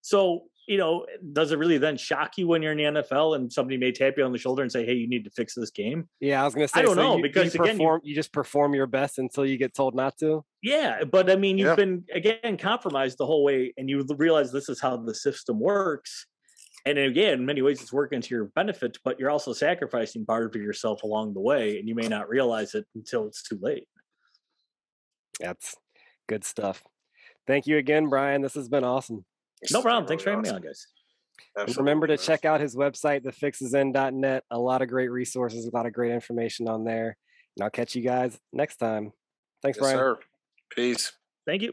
So, you know, does it really then shock you when you're in the NFL and somebody may tap you on the shoulder and say, "Hey, you need to fix this game"? Yeah, I was gonna say. I don't so know you- because you again, you- you, just perform your best until you get told not to. Yeah, but I mean, you've Yeah. been again compromised the whole way, and you realize this is how the system works. And again, in many ways, it's working to your benefit, but you're also sacrificing part of yourself along the way, and you may not realize it until it's too late. That's good stuff. Thank you again, Brian. This has been awesome. No problem. Thanks for having me on, guys. And Remember to check out his website, thefixisin.net. A lot of great resources, a lot of great information on there. And I'll catch you guys next time. Thanks, Yes, Brian. sir. Peace. Thank you.